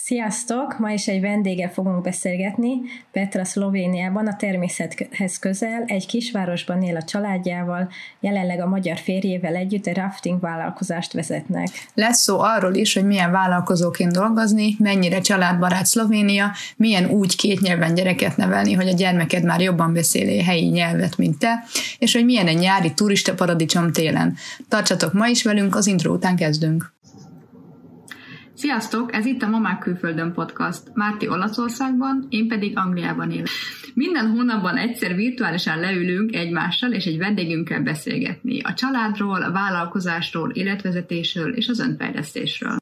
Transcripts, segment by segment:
Sziasztok! Ma is egy vendéggel fogunk beszélgetni. Petra Szlovéniában a természethez közel, egy kisvárosban él a családjával, jelenleg a magyar férjével együtt egy rafting vállalkozást vezetnek. Lesz szó arról is, hogy milyen vállalkozóként dolgozni, mennyire családbarát Szlovénia, milyen úgy két nyelven gyereket nevelni, hogy a gyermeked már jobban beszéli helyi nyelvet, mint te, és hogy milyen egy nyári turista paradicsom télen. Tartsatok ma is velünk, az intro után kezdünk. Sziasztok! Ez itt a Mamák Külföldön podcast. Márti Olaszországban, én pedig Angliában élek. Minden hónapban egyszer virtuálisan leülünk egymással és egy vendégünkkel beszélgetni. A családról, a vállalkozásról, életvezetésről és az önfejlesztésről.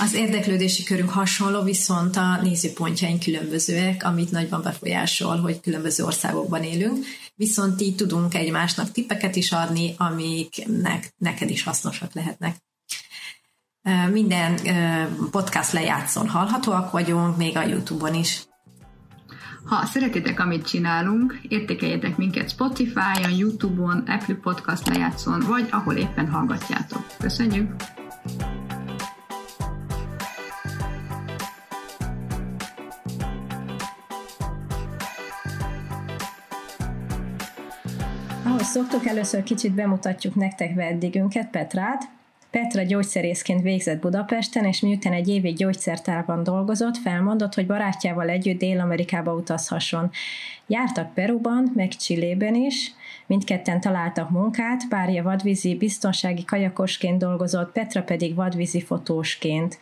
Az érdeklődési körünk hasonló, viszont a nézőpontjaink különbözőek, amit nagyban befolyásol, hogy különböző országokban élünk, viszont így tudunk egymásnak tippeket is adni, amik neked is hasznosak lehetnek. Minden podcast lejátszón hallhatóak vagyunk, még a YouTube-on is. Ha szeretitek, amit csinálunk, értékeljetek minket Spotify-on, YouTube-on, Apple Podcast lejátszón, vagy ahol éppen hallgatjátok. Köszönjük! Ahogy szoktuk, először kicsit bemutatjuk nektek vendégünket, Petrát, Petra gyógyszerészként végzett Budapesten, és miután egy évig gyógyszertárban dolgozott, felmondott, hogy barátjával együtt Dél-Amerikába utazhasson. Jártak Peruban, meg Csillében is, mindketten találtak munkát, párja vadvízi biztonsági kajakosként dolgozott, Petra pedig vadvízi fotósként.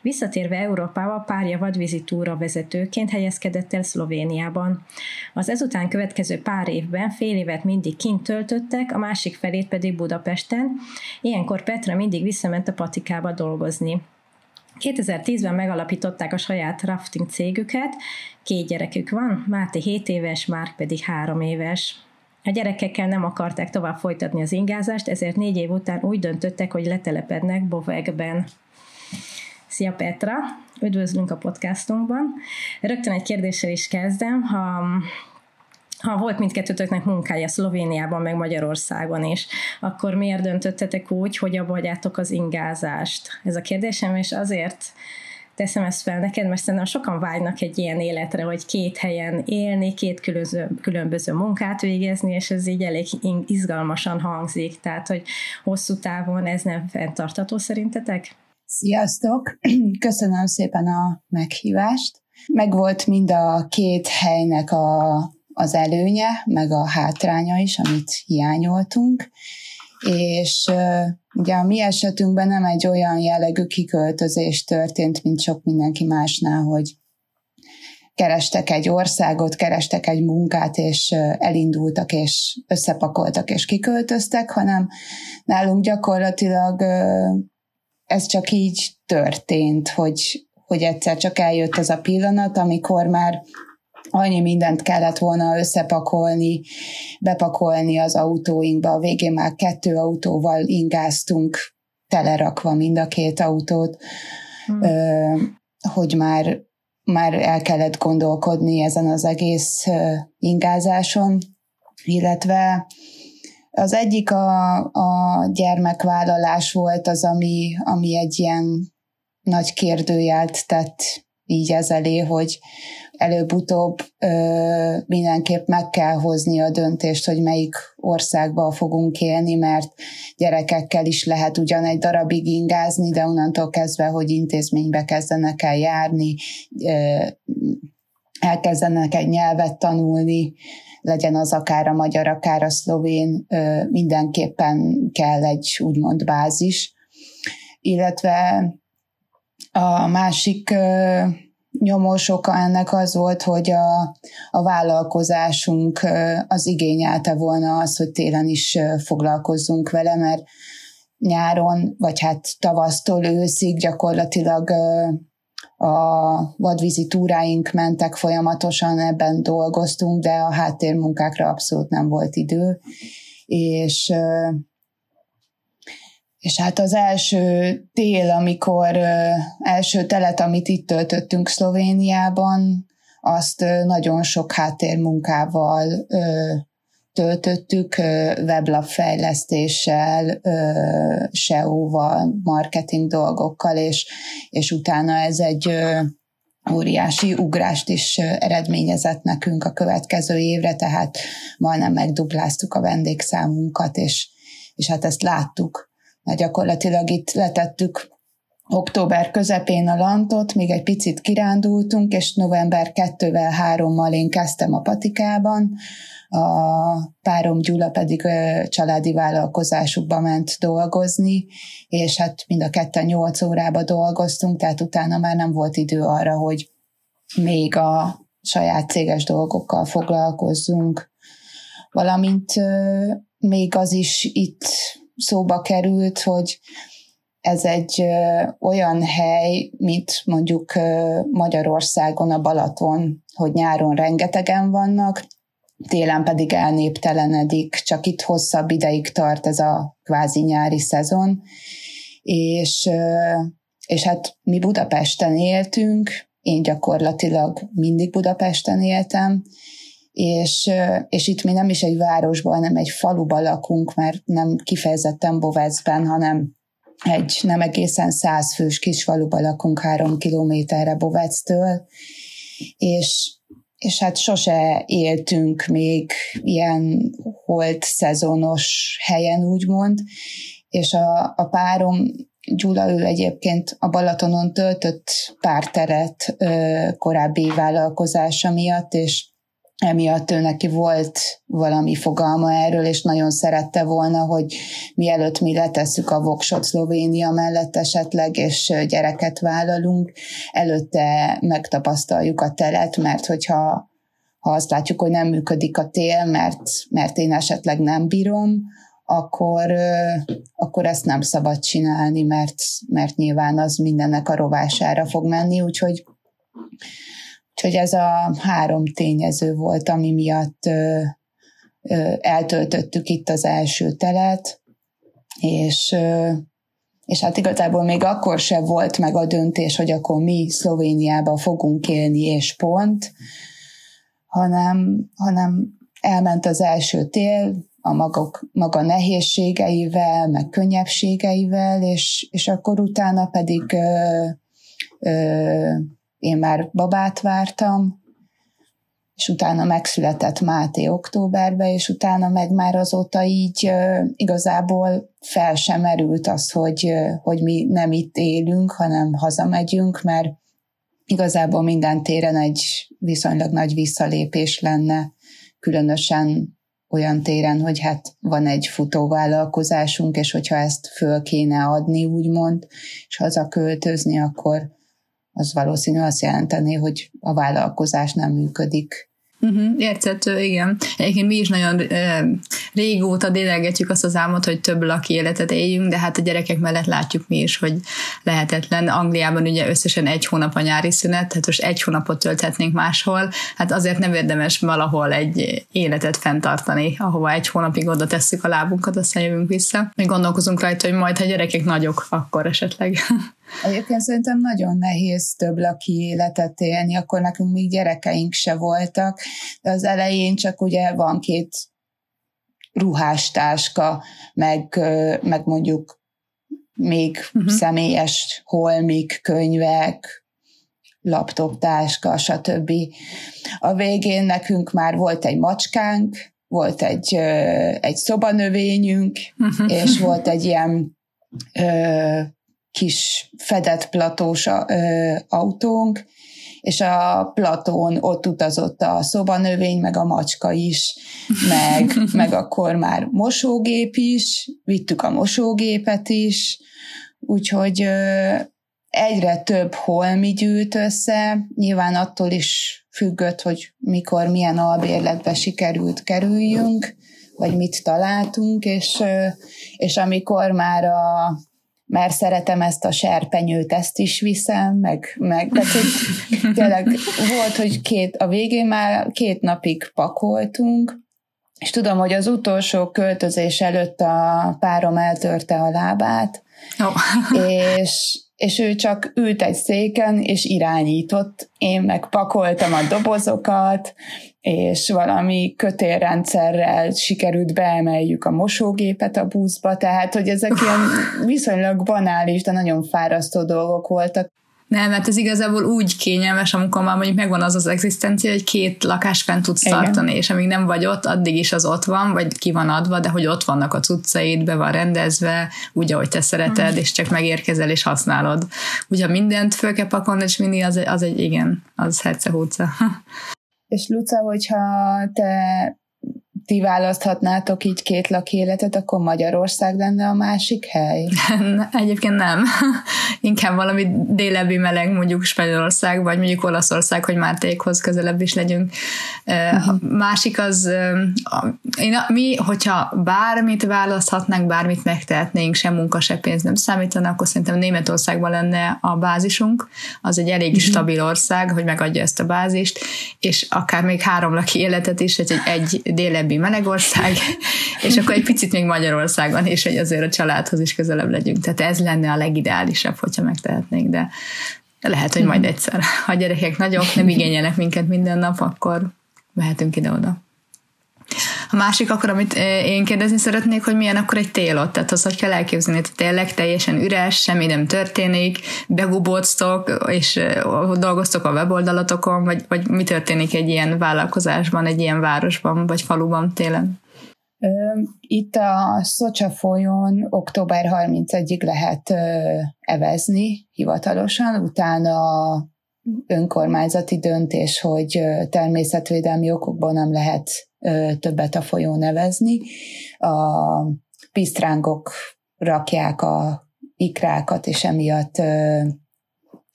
Visszatérve Európába párja vadvízi túra vezetőként helyezkedett el Szlovéniában. Az ezután következő pár évben fél évet mindig kint töltöttek, a másik felét pedig Budapesten. Ilyenkor Petra mindig visszament a patikába dolgozni. 2010-ben megalapították a saját rafting cégüket, két gyerekük van, Máté 7 éves, Márk pedig 3 éves. A gyerekekkel nem akarták tovább folytatni az ingázást, ezért négy év után úgy döntöttek, hogy letelepednek Bovegben. Szia Petra, üdvözlünk a podcastunkban. Rögtön egy kérdéssel is kezdem. Ha ha volt mindkettőtöknek munkája Szlovéniában, meg Magyarországon is, akkor miért döntöttetek úgy, hogy abba hagyjátok az ingázást? Ez a kérdésem, és azért teszem ezt fel neked, mert szerintem sokan vágynak egy ilyen életre, hogy két helyen élni, két különböző, különböző munkát végezni, és ez így elég izgalmasan hangzik, tehát hogy hosszú távon ez nem fenntartató szerintetek? Sziasztok! Köszönöm szépen a meghívást. Megvolt mind a két helynek a, az előnye, meg a hátránya is, amit hiányoltunk, és ugye a mi esetünkben nem egy olyan jellegű kiköltözés történt, mint sok mindenki másnál, hogy kerestek egy országot, kerestek egy munkát, és elindultak, és összepakoltak, és kiköltöztek, hanem nálunk gyakorlatilag ez csak így történt, hogy, hogy egyszer csak eljött az a pillanat, amikor már annyi mindent kellett volna összepakolni, bepakolni az autóinkba. A végén már kettő autóval ingáztunk, telerakva mind a két autót, hmm. hogy már, már el kellett gondolkodni ezen az egész ingázáson, illetve az egyik a, a gyermekvállalás volt az, ami, ami egy ilyen nagy kérdőjelt tett így ez elé, hogy előbb-utóbb ö, mindenképp meg kell hozni a döntést, hogy melyik országban fogunk élni, mert gyerekekkel is lehet ugyan egy darabig ingázni, de onnantól kezdve, hogy intézménybe kezdenek el járni, ö, elkezdenek egy nyelvet tanulni, legyen az akár a magyar, akár a szlovén, mindenképpen kell egy úgymond bázis. Illetve a másik nyomós oka ennek az volt, hogy a, a vállalkozásunk az igényelte volna az, hogy télen is foglalkozzunk vele, mert nyáron, vagy hát tavasztól őszig gyakorlatilag a vadvízi túráink mentek folyamatosan, ebben dolgoztunk, de a háttérmunkákra abszolút nem volt idő, és és hát az első tél, amikor első telet, amit itt töltöttünk Szlovéniában, azt nagyon sok háttérmunkával töltöttük weblapfejlesztéssel, SEO-val, marketing dolgokkal, és, és utána ez egy óriási ugrást is eredményezett nekünk a következő évre, tehát majdnem megdupláztuk a vendégszámunkat, és, és hát ezt láttuk. Mert gyakorlatilag itt letettük október közepén a lantot, még egy picit kirándultunk, és november 2-vel, 3-mal én kezdtem a patikában, a párom Gyula pedig családi vállalkozásukba ment dolgozni, és hát mind a ketten 8 órába dolgoztunk, tehát utána már nem volt idő arra, hogy még a saját céges dolgokkal foglalkozzunk. Valamint még az is itt szóba került, hogy ez egy olyan hely, mint mondjuk Magyarországon a Balaton, hogy nyáron rengetegen vannak, télen pedig elnéptelenedik, csak itt hosszabb ideig tart ez a kvázi nyári szezon, és, és hát mi Budapesten éltünk, én gyakorlatilag mindig Budapesten éltem, és, és itt mi nem is egy városban, hanem egy faluban lakunk, mert nem kifejezetten Bovecben, hanem egy nem egészen százfős kis faluban lakunk három kilométerre Bovectől, és, és hát sose éltünk még ilyen holt szezonos helyen, úgymond, és a, a párom Gyula, ő egyébként a Balatonon töltött pár teret ö, korábbi vállalkozása miatt, és emiatt ő neki volt valami fogalma erről, és nagyon szerette volna, hogy mielőtt mi letesszük a voksot Szlovénia mellett esetleg, és gyereket vállalunk, előtte megtapasztaljuk a telet, mert hogyha ha azt látjuk, hogy nem működik a tél, mert, mert én esetleg nem bírom, akkor, akkor ezt nem szabad csinálni, mert, mert nyilván az mindennek a rovására fog menni, úgyhogy Úgyhogy ez a három tényező volt, ami miatt ö, ö, eltöltöttük itt az első telet, és, ö, és hát igazából még akkor se volt meg a döntés, hogy akkor mi Szlovéniában fogunk élni, és pont, hanem, hanem elment az első tél, a magok, maga nehézségeivel, meg könnyebbségeivel, és, és akkor utána pedig ö, ö, én már babát vártam, és utána megszületett Máté októberben, és utána meg már azóta így igazából fel sem merült az, hogy, hogy mi nem itt élünk, hanem hazamegyünk, mert igazából minden téren egy viszonylag nagy visszalépés lenne, különösen olyan téren, hogy hát van egy futóvállalkozásunk, és hogyha ezt föl kéne adni, úgymond, és hazaköltözni, akkor az valószínű azt jelenteni, hogy a vállalkozás nem működik. Uh-huh, érthető, igen. Egyébként mi is nagyon e, régóta dédelgetjük azt az álmot, hogy több laki életet éljünk, de hát a gyerekek mellett látjuk mi is, hogy lehetetlen. Angliában ugye összesen egy hónap a nyári szünet, tehát most egy hónapot tölthetnénk máshol, hát azért nem érdemes valahol egy életet fenntartani, ahova egy hónapig oda tesszük a lábunkat, aztán jövünk vissza. Mi gondolkozunk rajta, hogy majd, ha gyerekek nagyok, akkor esetleg. Egyébként szerintem nagyon nehéz több laki életet élni, akkor nekünk még gyerekeink se voltak, de az elején csak ugye van két ruhástáska, meg, meg mondjuk még uh-huh. személyes holmik, könyvek, laptoptáska, stb. A végén nekünk már volt egy macskánk, volt egy, egy szobanövényünk, uh-huh. és volt egy ilyen kis fedett platós ö, autónk, és a platón ott utazott a szobanövény, meg a macska is, meg, meg akkor már mosógép is, vittük a mosógépet is, úgyhogy ö, egyre több holmi gyűjt össze, nyilván attól is függött, hogy mikor, milyen albérletbe sikerült kerüljünk, vagy mit találtunk, és, és amikor már a mert szeretem ezt a serpenyőt, ezt is viszem, meg, meg tehát, hogy tényleg volt, hogy két, a végén már két napig pakoltunk, és tudom, hogy az utolsó költözés előtt a párom eltörte a lábát, oh. és, és ő csak ült egy széken, és irányított. Én meg pakoltam a dobozokat, és valami kötélrendszerrel sikerült beemeljük a mosógépet a buszba, tehát hogy ezek ilyen viszonylag banális, de nagyon fárasztó dolgok voltak. Nem, mert ez igazából úgy kényelmes, amikor már mondjuk megvan az az egzisztencia, hogy két lakás fent tudsz Igen. tartani, és amíg nem vagy ott, addig is az ott van, vagy ki van adva, de hogy ott vannak a cuccaid, be van rendezve, úgy, ahogy te szereted, mm. és csak megérkezel és használod. Ugye mindent föl kell pakolni, és mindig az, az egy igen, az herce És Luca, hogyha te ti választhatnátok így két lakéletet, akkor Magyarország lenne a másik hely? Egyébként nem. Inkább valami délebbi meleg, mondjuk Spanyolország, vagy mondjuk Olaszország, hogy Mártékhoz közelebb is legyünk. Uh-huh. A másik az, én, mi, hogyha bármit választhatnánk, bármit megtehetnénk, sem munka, se pénz nem számítana, akkor szerintem Németországban lenne a bázisunk. Az egy elég uh-huh. stabil ország, hogy megadja ezt a bázist, és akár még három laki életet is, egy, egy délebbi melegország, és akkor egy picit még Magyarországon is, hogy azért a családhoz is közelebb legyünk. Tehát ez lenne a legideálisabb, hogyha megtehetnénk, de lehet, hogy majd egyszer. Ha a gyerekek nagyok, nem igényelnek minket minden nap, akkor mehetünk ide-oda. A másik akkor, amit én kérdezni szeretnék, hogy milyen akkor egy tél ott, tehát az, hogy kell elképzelni, hogy tényleg teljesen üres, semmi nem történik, begubóztok, és dolgoztok a weboldalatokon, vagy, vagy mi történik egy ilyen vállalkozásban, egy ilyen városban, vagy faluban télen? Itt a Szocsa folyón október 31-ig lehet evezni hivatalosan, utána önkormányzati döntés, hogy természetvédelmi okokból nem lehet többet a folyó nevezni. A pisztrángok rakják a ikrákat, és emiatt ö,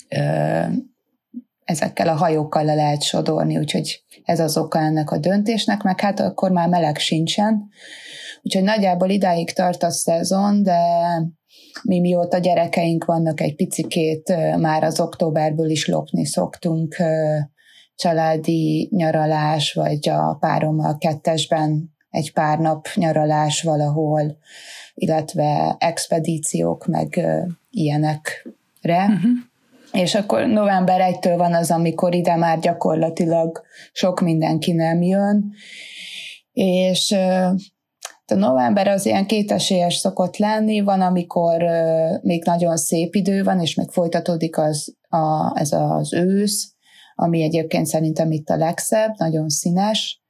ö, ezekkel a hajókkal le lehet sodorni, úgyhogy ez az oka ennek a döntésnek, meg hát akkor már meleg sincsen. Úgyhogy nagyjából idáig tart a szezon, de mi mióta gyerekeink vannak egy picikét, már az októberből is lopni szoktunk családi nyaralás, vagy a párommal kettesben egy pár nap nyaralás valahol, illetve expedíciók, meg ilyenekre. Uh-huh. És akkor november 1-től van az, amikor ide már gyakorlatilag sok mindenki nem jön, és a november az ilyen kétesélyes szokott lenni, van, amikor még nagyon szép idő van, és még folytatódik az, a, ez az ősz, ami egyébként szerintem itt a legszebb, nagyon színes.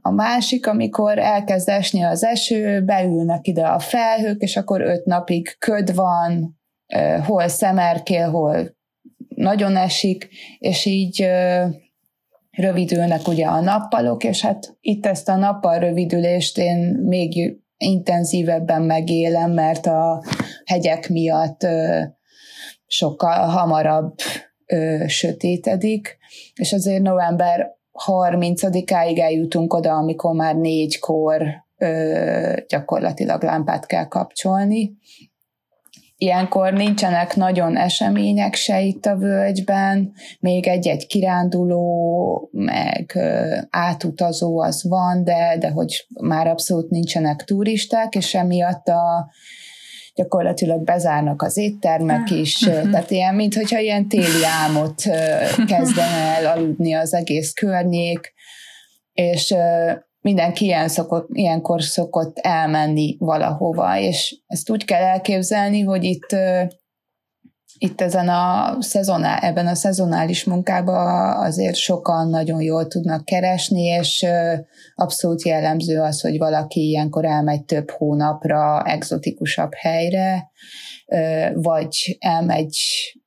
A másik, amikor elkezd esni az eső, beülnek ide a felhők, és akkor öt napig köd van, hol szemerkél, hol nagyon esik, és így rövidülnek ugye a nappalok, és hát itt ezt a nappal rövidülést én még intenzívebben megélem, mert a hegyek miatt sokkal hamarabb ö, sötétedik, és azért november 30-áig eljutunk oda, amikor már négykor ö, gyakorlatilag lámpát kell kapcsolni. Ilyenkor nincsenek nagyon események se itt a völgyben, még egy-egy kiránduló, meg átutazó az van, de, de hogy már abszolút nincsenek turisták, és emiatt a gyakorlatilag bezárnak az éttermek ah. is, uh-huh. tehát ilyen, mintha ilyen téli álmot kezdene el aludni az egész környék, és mindenki ilyen szokott, ilyenkor szokott elmenni valahova, és ezt úgy kell elképzelni, hogy itt itt ezen a szezonál, ebben a szezonális munkában azért sokan nagyon jól tudnak keresni, és abszolút jellemző az, hogy valaki ilyenkor elmegy több hónapra exotikusabb helyre, vagy elmegy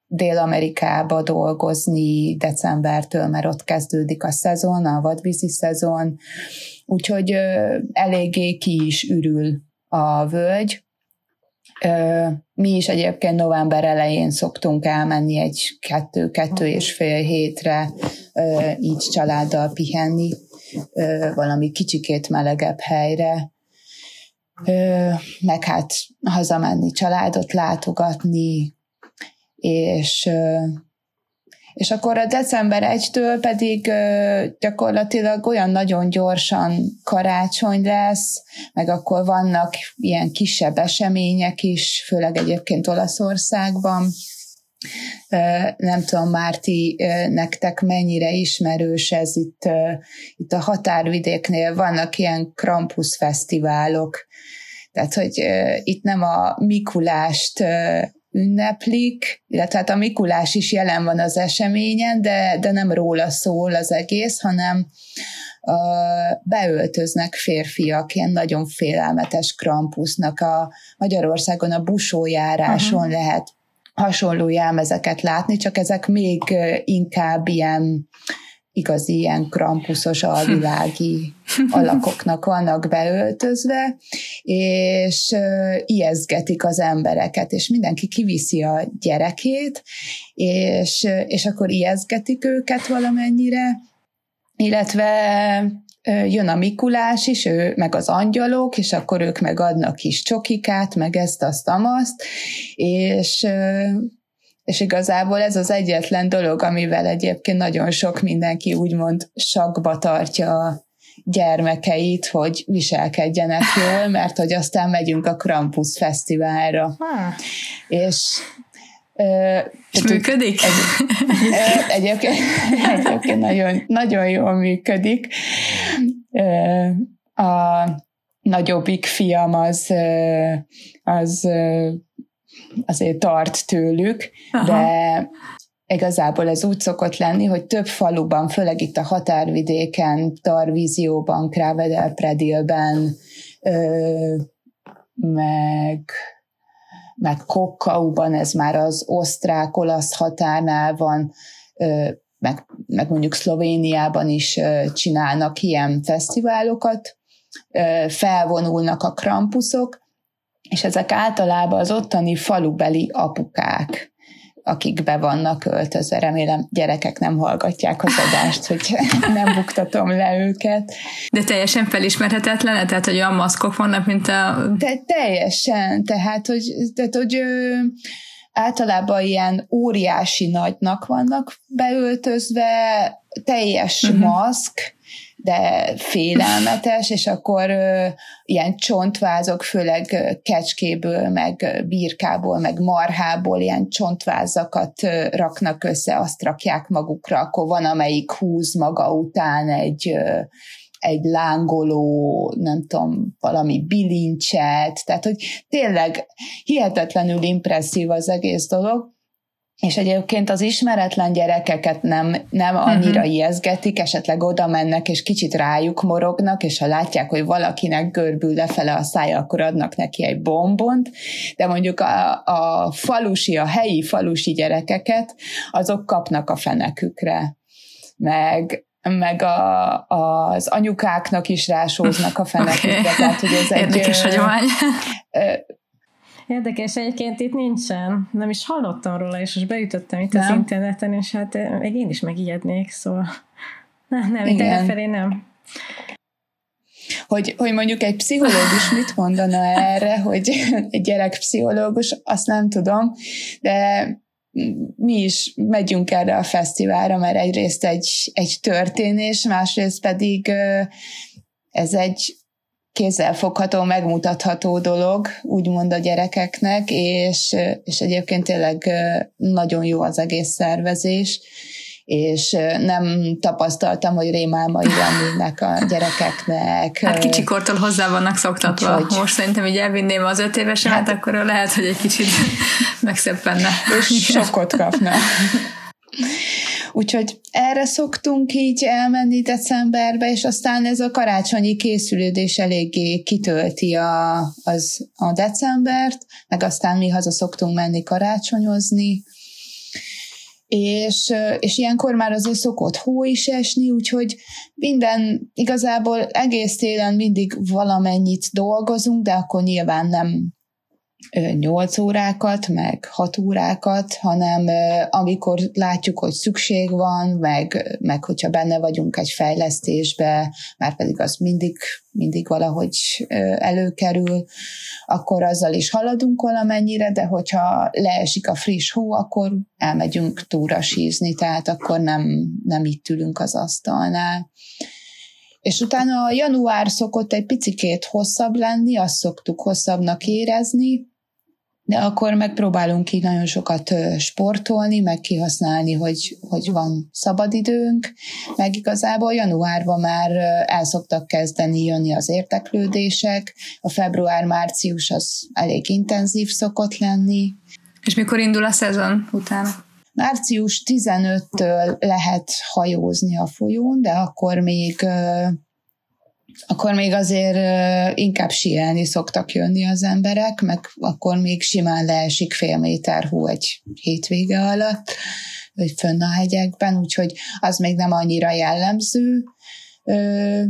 Dél-Amerikába dolgozni decembertől, mert ott kezdődik a szezon, a vadvízi szezon, úgyhogy eléggé ki is ürül a völgy, mi is egyébként november elején szoktunk elmenni egy kettő-kettő és fél hétre így családdal pihenni, valami kicsikét melegebb helyre, meg hát hazamenni, családot látogatni, és és akkor a december 1-től pedig gyakorlatilag olyan nagyon gyorsan karácsony lesz, meg akkor vannak ilyen kisebb események is, főleg egyébként Olaszországban. Nem tudom, Márti, nektek mennyire ismerős ez itt, itt a határvidéknél vannak ilyen Krampus fesztiválok, tehát, hogy itt nem a Mikulást ünneplik, illetve hát a Mikulás is jelen van az eseményen, de, de nem róla szól az egész, hanem uh, beöltöznek férfiak, ilyen nagyon félelmetes krampusznak. A Magyarországon a busójáráson uh-huh. lehet hasonló jelmezeket látni, csak ezek még inkább ilyen igazi ilyen krampuszos alvilági alakoknak vannak beöltözve, és ijeszgetik az embereket, és mindenki kiviszi a gyerekét, és, és akkor ijeszgetik őket valamennyire, illetve jön a Mikulás is, ő meg az angyalok, és akkor ők meg adnak kis csokikát, meg ezt, azt, amazt, és és igazából ez az egyetlen dolog, amivel egyébként nagyon sok mindenki úgymond sakba tartja a gyermekeit, hogy viselkedjenek jól, mert hogy aztán megyünk a Krampus Fesztiválra. Ha. És és működik? Egy, egyébként, egyébként nagyon, nagyon jól működik. A nagyobbik fiam az, az azért tart tőlük, Aha. de igazából ez úgy szokott lenni, hogy több faluban, főleg itt a határvidéken, Tarvízióban, Krávedel Predilben, meg, meg Kokkauban, ez már az osztrák-olasz határnál van, meg, meg mondjuk Szlovéniában is csinálnak ilyen fesztiválokat, felvonulnak a krampuszok, és ezek általában az ottani falubeli apukák, akik be vannak öltözve. Remélem gyerekek nem hallgatják az adást, hogy nem buktatom le őket. De teljesen felismerhetetlen? Tehát, hogy olyan maszkok vannak, mint a... De teljesen, tehát, hogy, tehát, hogy ö, általában ilyen óriási nagynak vannak beöltözve, teljes uh-huh. maszk, de félelmetes, és akkor ilyen csontvázok, főleg kecskéből, meg birkából, meg marhából ilyen csontvázakat raknak össze, azt rakják magukra, akkor van, amelyik húz maga után egy egy lángoló, nem tudom, valami bilincset, tehát hogy tényleg hihetetlenül impresszív az egész dolog, és egyébként az ismeretlen gyerekeket nem, nem annyira uh-huh. ijeszgetik, esetleg oda mennek, és kicsit rájuk morognak, és ha látják, hogy valakinek görbül lefele a szája, akkor adnak neki egy bombont, de mondjuk a, a falusi, a helyi falusi gyerekeket, azok kapnak a fenekükre. Meg, meg a, az anyukáknak is rásóznak a fenekükre. Okay. Tehát, hogy ez egy, Érdekes hagyomány. Érdekes, egyébként itt nincsen. Nem is hallottam róla, és most beütöttem itt nem. az interneten, és hát eh, még én is megijednék, szóval nem, nem, itt felé nem. Hogy, hogy mondjuk egy pszichológus mit mondana erre, hogy egy gyerekpszichológus, azt nem tudom, de mi is megyünk erre a fesztiválra, mert egyrészt egy, egy történés, másrészt pedig ez egy kézzelfogható, megmutatható dolog, úgymond a gyerekeknek, és, és egyébként tényleg nagyon jó az egész szervezés, és nem tapasztaltam, hogy rémálmai lennének a gyerekeknek. Hát kicsikortól hozzá vannak szoktatva. Úgyhogy... Most szerintem így elvinném az öt évesemet, hát, akkor lehet, hogy egy kicsit megszeppenne. És sokkot kapna. Úgyhogy erre szoktunk így elmenni decemberbe, és aztán ez a karácsonyi készülődés eléggé kitölti a, az, a decembert, meg aztán mi haza szoktunk menni karácsonyozni, és, és ilyenkor már azért szokott hó is esni, úgyhogy minden, igazából egész télen mindig valamennyit dolgozunk, de akkor nyilván nem 8 órákat, meg 6 órákat, hanem amikor látjuk, hogy szükség van, meg, meg hogyha benne vagyunk egy fejlesztésbe, már pedig az mindig, mindig valahogy előkerül, akkor azzal is haladunk valamennyire, de hogyha leesik a friss hó, akkor elmegyünk túra sízni, tehát akkor nem, nem itt ülünk az asztalnál. És utána a január szokott egy picikét hosszabb lenni, azt szoktuk hosszabbnak érezni, de akkor megpróbálunk így nagyon sokat sportolni, meg kihasználni, hogy, hogy van szabadidőnk, meg igazából januárban már el szoktak kezdeni jönni az érteklődések, a február-március az elég intenzív szokott lenni. És mikor indul a szezon utána? Március 15-től lehet hajózni a folyón, de akkor még akkor még azért inkább sielni szoktak jönni az emberek, meg akkor még simán leesik fél méter hó egy hétvége alatt, vagy fönn a hegyekben, úgyhogy az még nem annyira jellemző. Ö,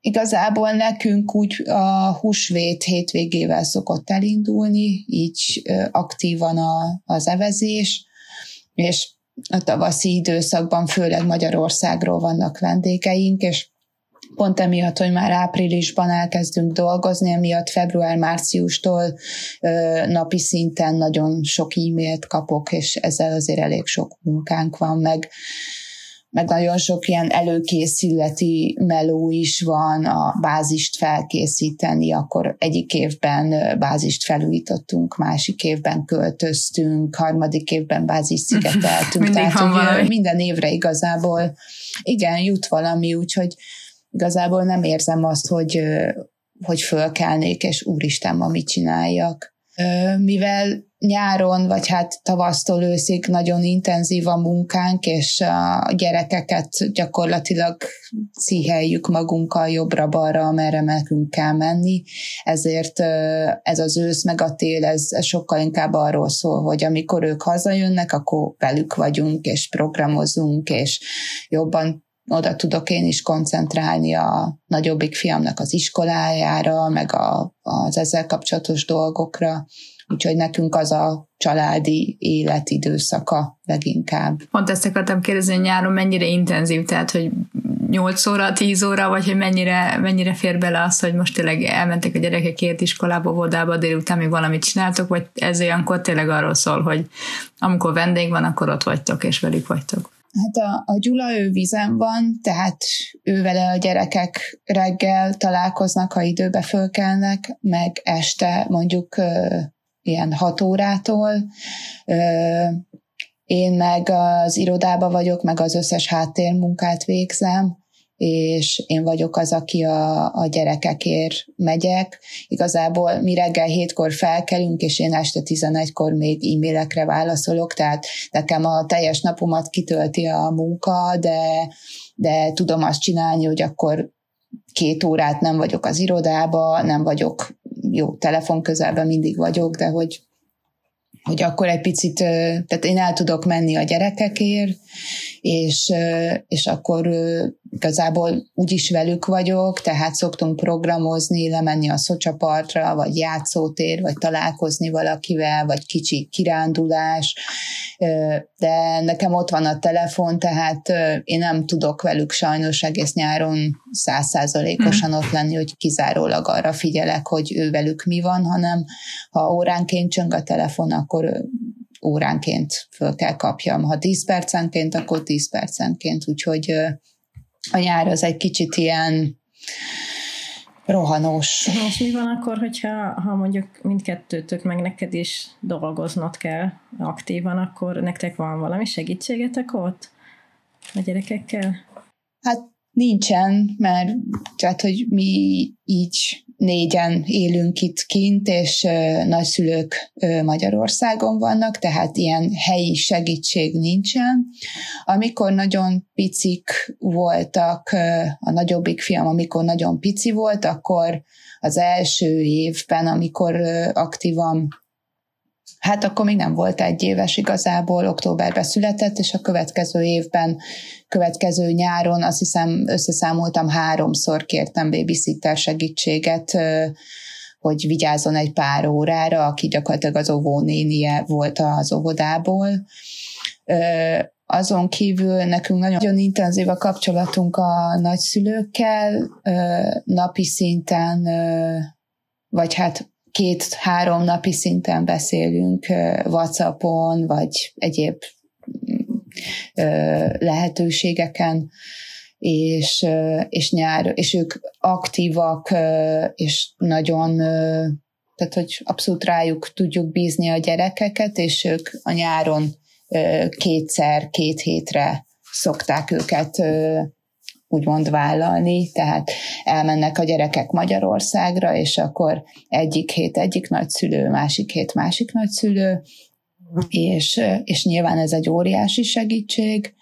igazából nekünk úgy a húsvét hétvégével szokott elindulni, így aktívan a, az evezés, és a tavaszi időszakban főleg Magyarországról vannak vendégeink, és pont emiatt, hogy már áprilisban elkezdünk dolgozni, emiatt február-márciustól napi szinten nagyon sok e-mailt kapok, és ezzel azért elég sok munkánk van, meg meg nagyon sok ilyen előkészületi meló is van, a bázist felkészíteni, akkor egyik évben bázist felújítottunk, másik évben költöztünk, harmadik évben bázist szigeteltünk. tehát, hogy minden évre igazából igen, jut valami, úgyhogy igazából nem érzem azt, hogy, hogy fölkelnék, és úristen, ma mit csináljak. Mivel nyáron, vagy hát tavasztól őszig nagyon intenzív a munkánk, és a gyerekeket gyakorlatilag szíheljük magunkkal jobbra-balra, amerre nekünk kell menni, ezért ez az ősz meg a tél, ez sokkal inkább arról szól, hogy amikor ők hazajönnek, akkor velük vagyunk, és programozunk, és jobban oda tudok én is koncentrálni a nagyobbik fiamnak az iskolájára, meg a, az ezzel kapcsolatos dolgokra. Úgyhogy nekünk az a családi életidőszaka leginkább. Pont ezt akartam kérdezni, hogy nyáron mennyire intenzív, tehát hogy 8 óra, 10 óra, vagy hogy mennyire, mennyire fér bele az, hogy most tényleg elmentek a gyerekek két iskolába, vodába, délután még valamit csináltok, vagy ez olyankor tényleg arról szól, hogy amikor vendég van, akkor ott vagytok, és velük vagytok. Hát a, a Gyula ő vizen van, tehát ő vele a gyerekek reggel találkoznak, ha időbe fölkelnek, meg este mondjuk ilyen hat órától. Én meg az irodába vagyok, meg az összes háttérmunkát végzem, és én vagyok az, aki a, a gyerekekért megyek. Igazából mi reggel hétkor felkelünk, és én este 11-kor még e-mailekre válaszolok, tehát nekem a teljes napomat kitölti a munka, de, de tudom azt csinálni, hogy akkor két órát nem vagyok az irodába, nem vagyok jó telefon közelben mindig vagyok, de hogy hogy akkor egy picit, tehát én el tudok menni a gyerekekért, és, és akkor igazából úgyis velük vagyok, tehát szoktunk programozni, lemenni a szocsapartra, vagy játszótér, vagy találkozni valakivel, vagy kicsi kirándulás, de nekem ott van a telefon, tehát én nem tudok velük sajnos egész nyáron százszázalékosan ott lenni, hogy kizárólag arra figyelek, hogy ő velük mi van, hanem ha óránként csöng a telefon, akkor óránként föl kell kapjam. Ha 10 percenként, akkor 10 percenként, úgyhogy a nyár az egy kicsit ilyen rohanós. És mi van akkor, hogyha ha mondjuk mindkettőtök meg neked is dolgoznod kell aktívan, akkor nektek van valami segítségetek ott a gyerekekkel? Hát nincsen, mert tehát, hogy mi így négyen élünk itt kint, és nagyszülők Magyarországon vannak, tehát ilyen helyi segítség nincsen. Amikor nagyon picik voltak, a nagyobbik fiam, amikor nagyon pici volt, akkor az első évben, amikor aktívan Hát akkor még nem volt egy éves igazából, októberben született, és a következő évben, következő nyáron azt hiszem összeszámoltam háromszor kértem babysitter segítséget, hogy vigyázzon egy pár órára, aki gyakorlatilag az óvónénie volt az óvodából. Azon kívül nekünk nagyon, intenzív a kapcsolatunk a nagyszülőkkel, napi szinten, vagy hát két-három napi szinten beszélünk WhatsAppon, vagy egyéb lehetőségeken, és, és nyár, és ők aktívak, és nagyon, tehát hogy abszolút rájuk tudjuk bízni a gyerekeket, és ők a nyáron kétszer, két hétre szokták őket úgymond vállalni, tehát elmennek a gyerekek Magyarországra, és akkor egyik hét egyik nagyszülő, másik hét másik nagyszülő, és, és nyilván ez egy óriási segítség.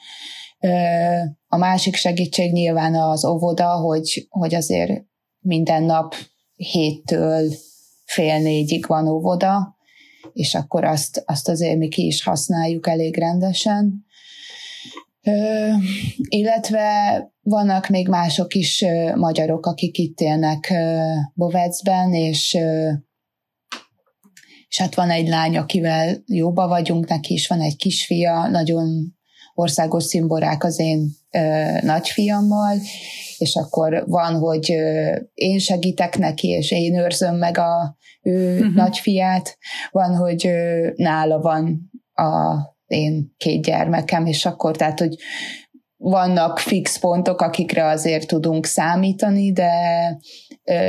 A másik segítség nyilván az óvoda, hogy, hogy azért minden nap héttől fél négyig van óvoda, és akkor azt, azt azért mi ki is használjuk elég rendesen. Ö, illetve vannak még mások is magyarok, akik itt élnek Bovecben, és és hát van egy lány, akivel jóba vagyunk, neki is van egy kisfia, nagyon országos szimborák az én ö, nagyfiammal, és akkor van, hogy ö, én segítek neki, és én őrzöm meg a ő uh-huh. nagyfiát, van, hogy ö, nála van a én két gyermekem, és akkor tehát, hogy vannak fix pontok, akikre azért tudunk számítani, de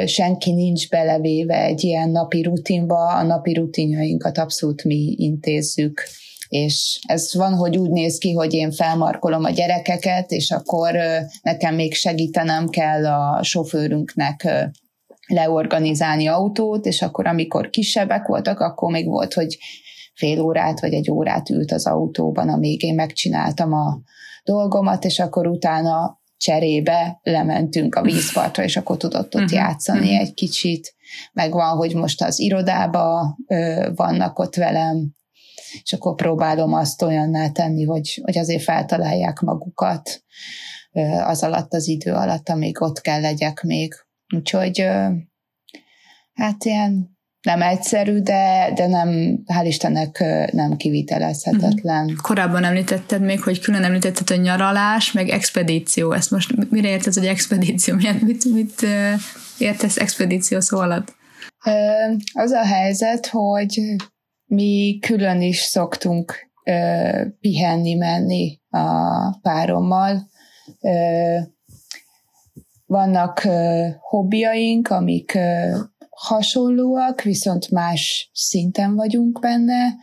senki nincs belevéve egy ilyen napi rutinba, a napi rutinjainkat abszolút mi intézzük. És ez van, hogy úgy néz ki, hogy én felmarkolom a gyerekeket, és akkor nekem még segítenem kell a sofőrünknek leorganizálni autót, és akkor amikor kisebbek voltak, akkor még volt, hogy fél órát vagy egy órát ült az autóban, amíg én megcsináltam a dolgomat, és akkor utána cserébe lementünk a vízpartra, és akkor tudott ott uh-huh. játszani uh-huh. egy kicsit. Meg van, hogy most az irodába ö, vannak ott velem, és akkor próbálom azt olyanná tenni, hogy, hogy azért feltalálják magukat ö, az alatt az idő alatt, amíg ott kell legyek még. Úgyhogy ö, hát ilyen nem egyszerű, de, de nem, hál' Istennek nem kivitelezhetetlen. Uh-huh. Korábban említetted még, hogy külön említetted, hogy nyaralás, meg expedíció. Ezt most mire értesz, hogy expedíció? Mit, mit, mit értesz expedíció szó alatt? Az a helyzet, hogy mi külön is szoktunk pihenni, menni a párommal. Vannak hobbiaink, amik hasonlóak, viszont más szinten vagyunk benne,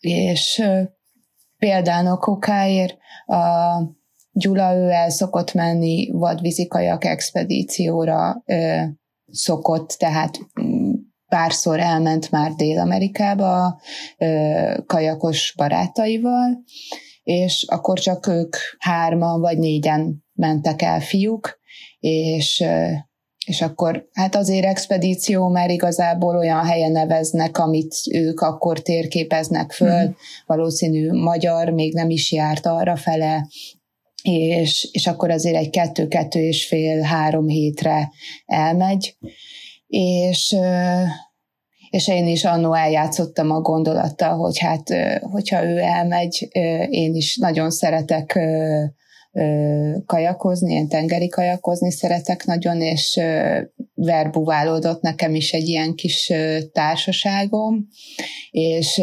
és például okáért a Gyula ő el szokott menni vadvízi kajak expedícióra szokott, tehát mm, párszor elment már Dél-Amerikába kajakos barátaival, és akkor csak ők hárman vagy négyen mentek el fiúk, és és akkor hát azért expedíció, mert igazából olyan helyen neveznek, amit ők akkor térképeznek föl, mm. valószínű magyar még nem is járt arra fele, és, és akkor azért egy kettő-kettő és fél három hétre elmegy, és és én is annó eljátszottam a gondolattal, hogy hát, hogyha ő elmegy, én is nagyon szeretek kajakozni, én tengeri kajakozni szeretek nagyon, és verbuválódott nekem is egy ilyen kis társaságom, és,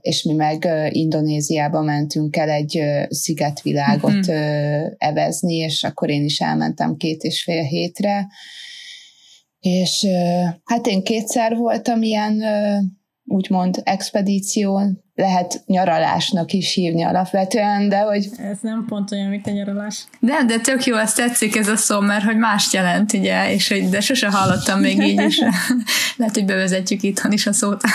és mi meg Indonéziába mentünk el egy szigetvilágot mm-hmm. evezni, és akkor én is elmentem két és fél hétre, és hát én kétszer voltam ilyen úgymond expedíción, lehet nyaralásnak is hívni alapvetően, de hogy... Ez nem pont olyan, mint a nyaralás. De, de tök jó, ezt tetszik ez a szó, mert hogy mást jelent, ugye, és hogy de sose hallottam még így, és lehet, hogy bevezetjük itthon is a szót.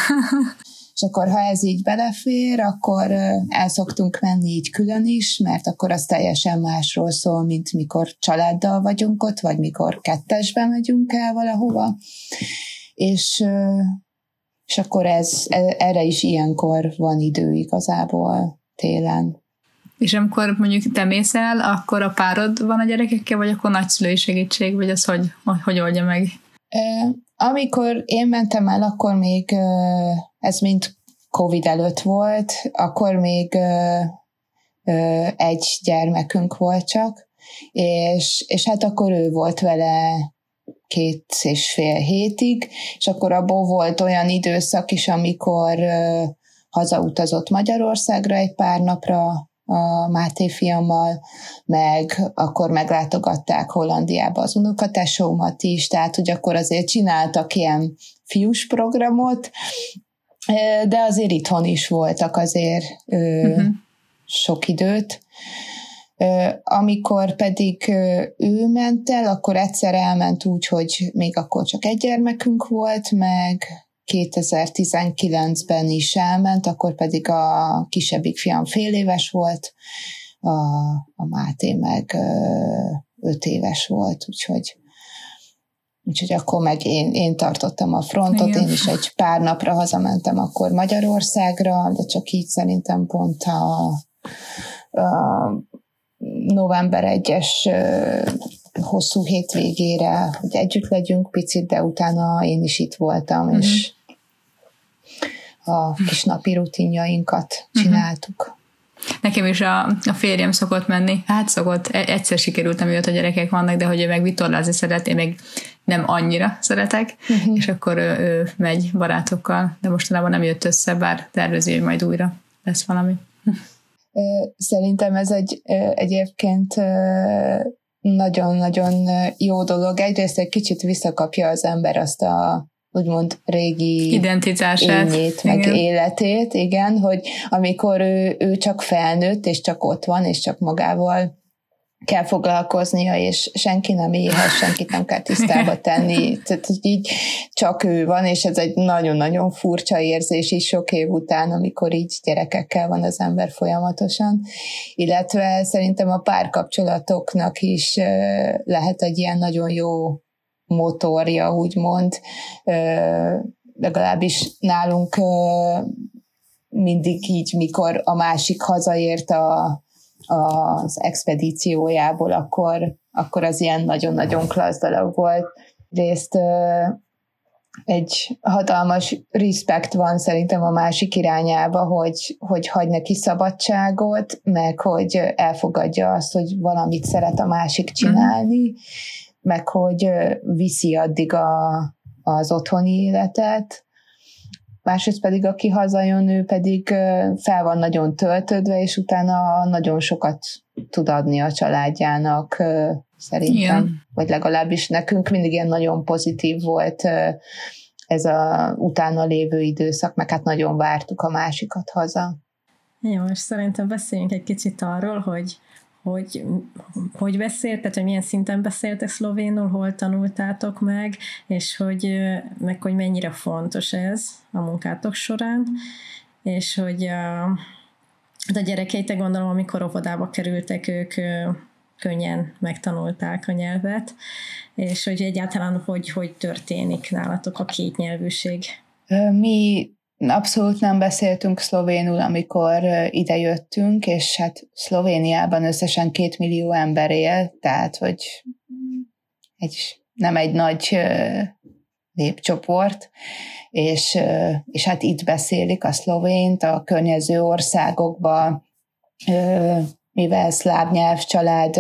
és akkor ha ez így belefér, akkor el szoktunk menni így külön is, mert akkor az teljesen másról szól, mint mikor családdal vagyunk ott, vagy mikor kettesben megyünk el valahova. És és akkor ez, e, erre is ilyenkor van idő igazából télen. És amikor mondjuk te mész el, akkor a párod van a gyerekekkel, vagy akkor nagyszülői segítség, vagy az hogy, hogy oldja meg? Amikor én mentem el, akkor még ez mind Covid előtt volt, akkor még egy gyermekünk volt csak, és, és hát akkor ő volt vele két és fél hétig, és akkor abból volt olyan időszak is, amikor hazautazott Magyarországra egy pár napra a Máté fiammal, meg akkor meglátogatták Hollandiába az unokatesómat is, tehát hogy akkor azért csináltak ilyen fiús programot, de azért itthon is voltak azért uh-huh. sok időt. Amikor pedig ő ment el, akkor egyszer elment úgy, hogy még akkor csak egy gyermekünk volt, meg 2019-ben is elment, akkor pedig a kisebbik fiam fél éves volt, a, a Máté meg öt éves volt, úgyhogy Úgyhogy akkor meg én, én tartottam a frontot, Igen. én is egy pár napra hazamentem akkor Magyarországra, de csak így szerintem pont a, a november 1-es hosszú hétvégére, hogy együtt legyünk picit, de utána én is itt voltam, uh-huh. és a kis napi rutinjainkat mhm. csináltuk. Uh-huh. Nekem is a, a férjem szokott menni, hát szokott, e, egyszer sikerült, amiatt a gyerekek vannak, de hogy ő meg vitorlázni szeret, én meg nem annyira szeretek, uh-huh. és akkor ő, ő megy barátokkal, de mostanában nem jött össze, bár tervezi, hogy majd újra lesz valami. Szerintem ez egy egyébként nagyon-nagyon jó dolog. Egyrészt egy kicsit visszakapja az ember azt a úgymond régi identitását, ényét, meg igen. életét, igen, hogy amikor ő, ő csak felnőtt, és csak ott van, és csak magával kell foglalkoznia, és senki nem éhes, senkit nem kell tisztába tenni, tehát így csak ő van, és ez egy nagyon-nagyon furcsa érzés is sok év után, amikor így gyerekekkel van az ember folyamatosan, illetve szerintem a párkapcsolatoknak is lehet egy ilyen nagyon jó motorja, úgymond, legalábbis nálunk mindig így, mikor a másik hazaért a, az expedíciójából, akkor, akkor az ilyen nagyon-nagyon klassz dolog volt. Részt egy hatalmas respekt van szerintem a másik irányába, hogy, hogy hagy neki szabadságot, meg hogy elfogadja azt, hogy valamit szeret a másik csinálni, mm meg hogy viszi addig a, az otthoni életet, másrészt pedig aki hazajön, ő pedig fel van nagyon töltődve, és utána nagyon sokat tud adni a családjának, szerintem. Igen. Vagy legalábbis nekünk mindig ilyen nagyon pozitív volt ez a utána lévő időszak, meg hát nagyon vártuk a másikat haza. Jó, és szerintem beszéljünk egy kicsit arról, hogy hogy hogy beszéltek, hogy milyen szinten beszéltek szlovénul, hol tanultátok meg, és hogy, meg hogy mennyire fontos ez a munkátok során, és hogy a, a gyerekeitek gondolom, amikor óvodába kerültek, ők könnyen megtanulták a nyelvet, és hogy egyáltalán hogy, hogy történik nálatok a kétnyelvűség. Mi Abszolút nem beszéltünk szlovénul, amikor ide jöttünk, és hát Szlovéniában összesen két millió ember él, tehát hogy egy, nem egy nagy népcsoport, és, és hát itt beszélik a szlovént, a környező országokban, mivel szláv nyelvcsalád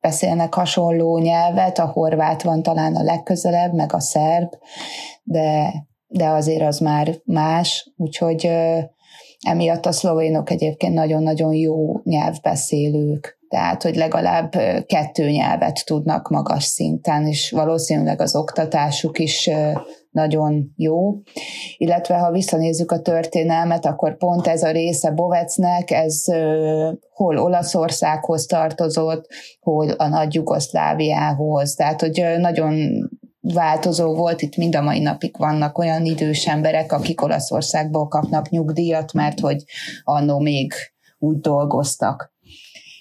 beszélnek hasonló nyelvet, a horvát van talán a legközelebb, meg a szerb, de de azért az már más, úgyhogy emiatt a szlovénok egyébként nagyon-nagyon jó nyelvbeszélők, tehát, hogy legalább kettő nyelvet tudnak magas szinten, és valószínűleg az oktatásuk is nagyon jó. Illetve ha visszanézzük a történelmet, akkor pont ez a része Bovecnek, ez hol Olaszországhoz tartozott, hol a nagy Jugoszláviához. Tehát, hogy nagyon változó volt, itt mind a mai napig vannak olyan idős emberek, akik Olaszországból kapnak nyugdíjat, mert hogy annó még úgy dolgoztak.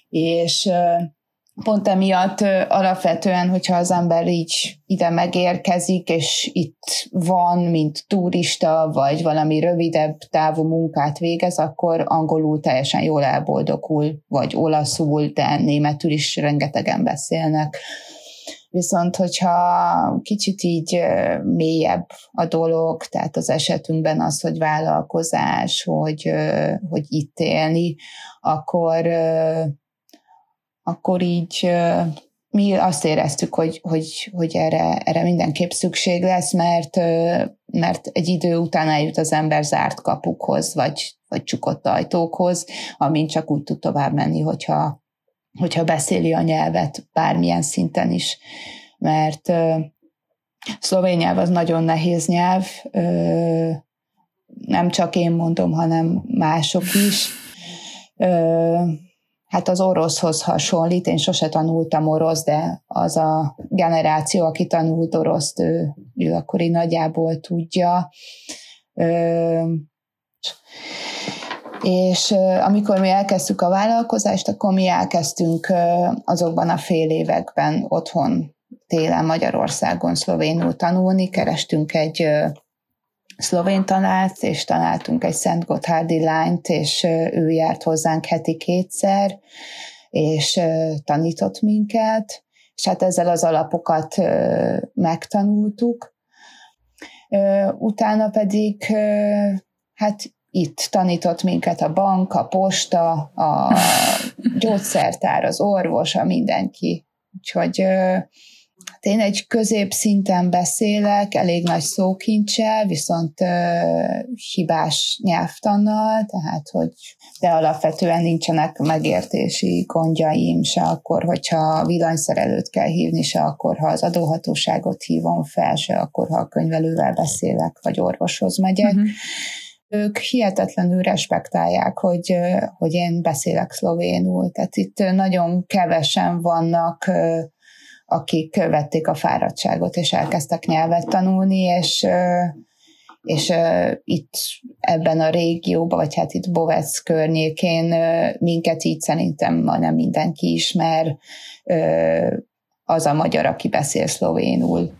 És pont emiatt alapvetően, hogyha az ember így ide megérkezik, és itt van, mint turista, vagy valami rövidebb távú munkát végez, akkor angolul teljesen jól elboldogul, vagy olaszul, de németül is rengetegen beszélnek. Viszont, hogyha kicsit így mélyebb a dolog, tehát az esetünkben az, hogy vállalkozás, hogy, hogy itt élni, akkor, akkor így mi azt éreztük, hogy, hogy, hogy erre, erre mindenképp szükség lesz, mert, mert egy idő után eljut az ember zárt kapukhoz, vagy, vagy csukott ajtókhoz, amin csak úgy tud tovább menni, hogyha, hogyha beszéli a nyelvet bármilyen szinten is, mert szlovén nyelv az nagyon nehéz nyelv, nem csak én mondom, hanem mások is. Hát az oroszhoz hasonlít, én sose tanultam orosz, de az a generáció, aki tanult oroszt, ő, ő akkor így nagyjából tudja. És amikor mi elkezdtük a vállalkozást, akkor mi elkezdtünk azokban a fél években otthon télen Magyarországon szlovénul tanulni, kerestünk egy szlovén tanárt, és találtunk egy Szent Gotthárdi lányt, és ő járt hozzánk heti kétszer, és tanított minket, és hát ezzel az alapokat megtanultuk. Utána pedig hát itt tanított minket a bank, a posta, a gyógyszertár, az orvos, a mindenki. Úgyhogy Hát én egy középszinten beszélek, elég nagy szókincsel, viszont hibás nyelvtannal, tehát hogy de alapvetően nincsenek megértési gondjaim se akkor, hogyha villanyszerelőt kell hívni, se akkor, ha az adóhatóságot hívom fel, se akkor, ha a könyvelővel beszélek, vagy orvoshoz megyek. Uh-huh ők hihetetlenül respektálják, hogy, hogy én beszélek szlovénul. Tehát itt nagyon kevesen vannak akik vették a fáradtságot, és elkezdtek nyelvet tanulni, és és itt ebben a régióban, vagy hát itt Bovec környékén minket így szerintem nem mindenki ismer, az a magyar, aki beszél szlovénul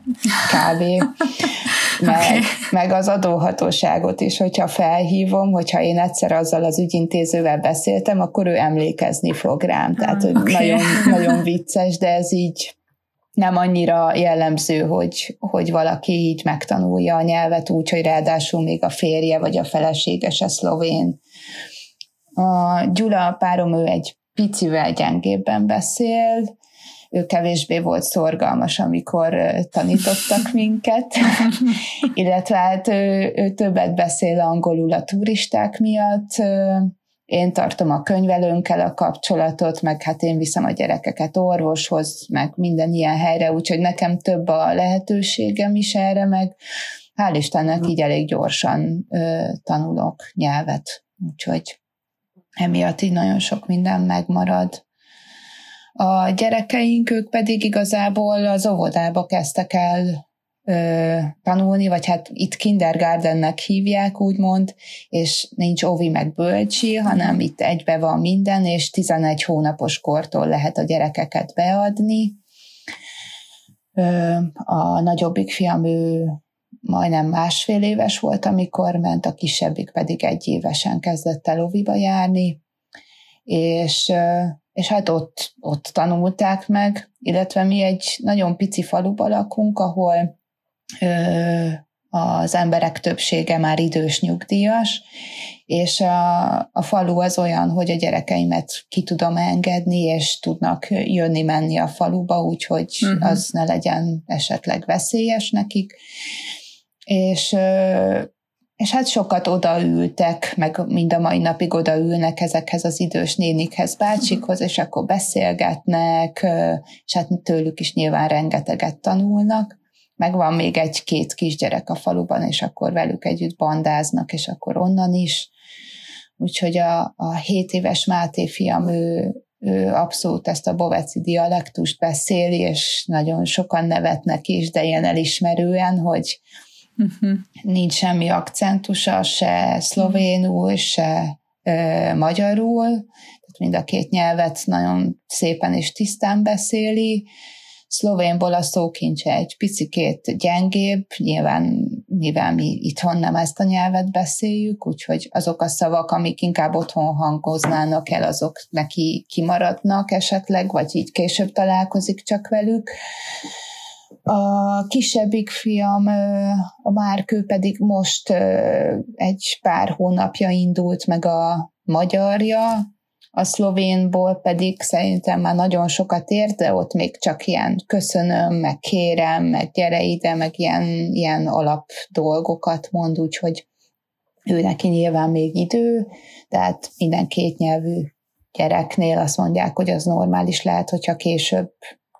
kávé, meg, okay. meg az adóhatóságot is, hogyha felhívom, hogyha én egyszer azzal az ügyintézővel beszéltem, akkor ő emlékezni fog rám. Tehát okay. nagyon, nagyon vicces, de ez így nem annyira jellemző, hogy, hogy valaki így megtanulja a nyelvet úgy, hogy ráadásul még a férje vagy a felesége se szlovén. A Gyula a párom, ő egy picivel gyengébben beszél, kevésbé volt szorgalmas, amikor tanítottak minket, illetve hát ő, ő többet beszél angolul a turisták miatt, én tartom a könyvelőnkkel a kapcsolatot, meg hát én viszem a gyerekeket orvoshoz, meg minden ilyen helyre, úgyhogy nekem több a lehetőségem is erre, meg hál' Istennek így elég gyorsan ö, tanulok nyelvet, úgyhogy emiatt így nagyon sok minden megmarad. A gyerekeink, ők pedig igazából az óvodába kezdtek el ö, tanulni, vagy hát itt kindergartennek hívják, úgymond, és nincs ovi meg bölcsi, hanem itt egybe van minden, és 11 hónapos kortól lehet a gyerekeket beadni. Ö, a nagyobbik fiam, ő majdnem másfél éves volt, amikor ment, a kisebbik pedig egy évesen kezdett el oviba járni, és, és hát ott, ott tanulták meg, illetve mi egy nagyon pici faluba lakunk, ahol az emberek többsége már idős nyugdíjas, és a, a falu az olyan, hogy a gyerekeimet ki tudom engedni, és tudnak jönni-menni a faluba, úgyhogy uh-huh. az ne legyen esetleg veszélyes nekik. És, és hát sokat odaültek, meg mind a mai napig odaülnek ezekhez az idős nénikhez, bácsikhoz, és akkor beszélgetnek, és hát tőlük is nyilván rengeteget tanulnak meg van még egy-két kisgyerek a faluban, és akkor velük együtt bandáznak, és akkor onnan is. Úgyhogy a, a 7 éves Máté fiam, ő, ő abszolút ezt a boveci dialektust beszéli, és nagyon sokan nevetnek is, de ilyen elismerően, hogy uh-huh. nincs semmi akcentusa, se szlovénul, se ö, magyarul, tehát mind a két nyelvet nagyon szépen és tisztán beszéli, Szlovénból a szókincse egy picikét gyengébb, nyilván mivel mi itthon nem ezt a nyelvet beszéljük, úgyhogy azok a szavak, amik inkább otthon hangoznának el, azok neki kimaradnak esetleg, vagy így később találkozik csak velük. A kisebbik fiam, a Márkő pedig most egy pár hónapja indult meg a magyarja, a szlovénból pedig szerintem már nagyon sokat ér, de ott még csak ilyen köszönöm, meg kérem, meg gyere ide, meg ilyen, ilyen alap dolgokat mond, úgyhogy ő neki nyilván még idő, tehát minden kétnyelvű gyereknél azt mondják, hogy az normális lehet, hogyha később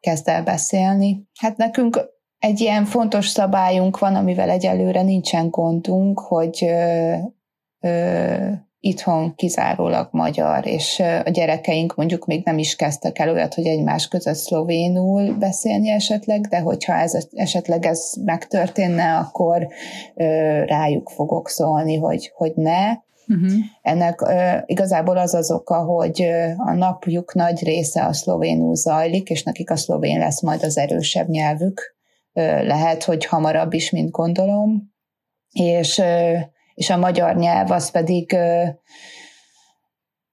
kezd el beszélni. Hát nekünk egy ilyen fontos szabályunk van, amivel egyelőre nincsen gondunk, hogy ö, ö, itthon kizárólag magyar, és a gyerekeink mondjuk még nem is kezdtek el olyat, hogy egymás között szlovénul beszélni esetleg, de hogyha ez esetleg ez megtörténne, akkor rájuk fogok szólni, hogy, hogy ne, Uh-huh. Ennek uh, igazából az az oka, hogy uh, a napjuk nagy része a szlovénul zajlik, és nekik a szlovén lesz majd az erősebb nyelvük. Uh, lehet, hogy hamarabb is, mint gondolom. És, uh, és a magyar nyelv az pedig, uh,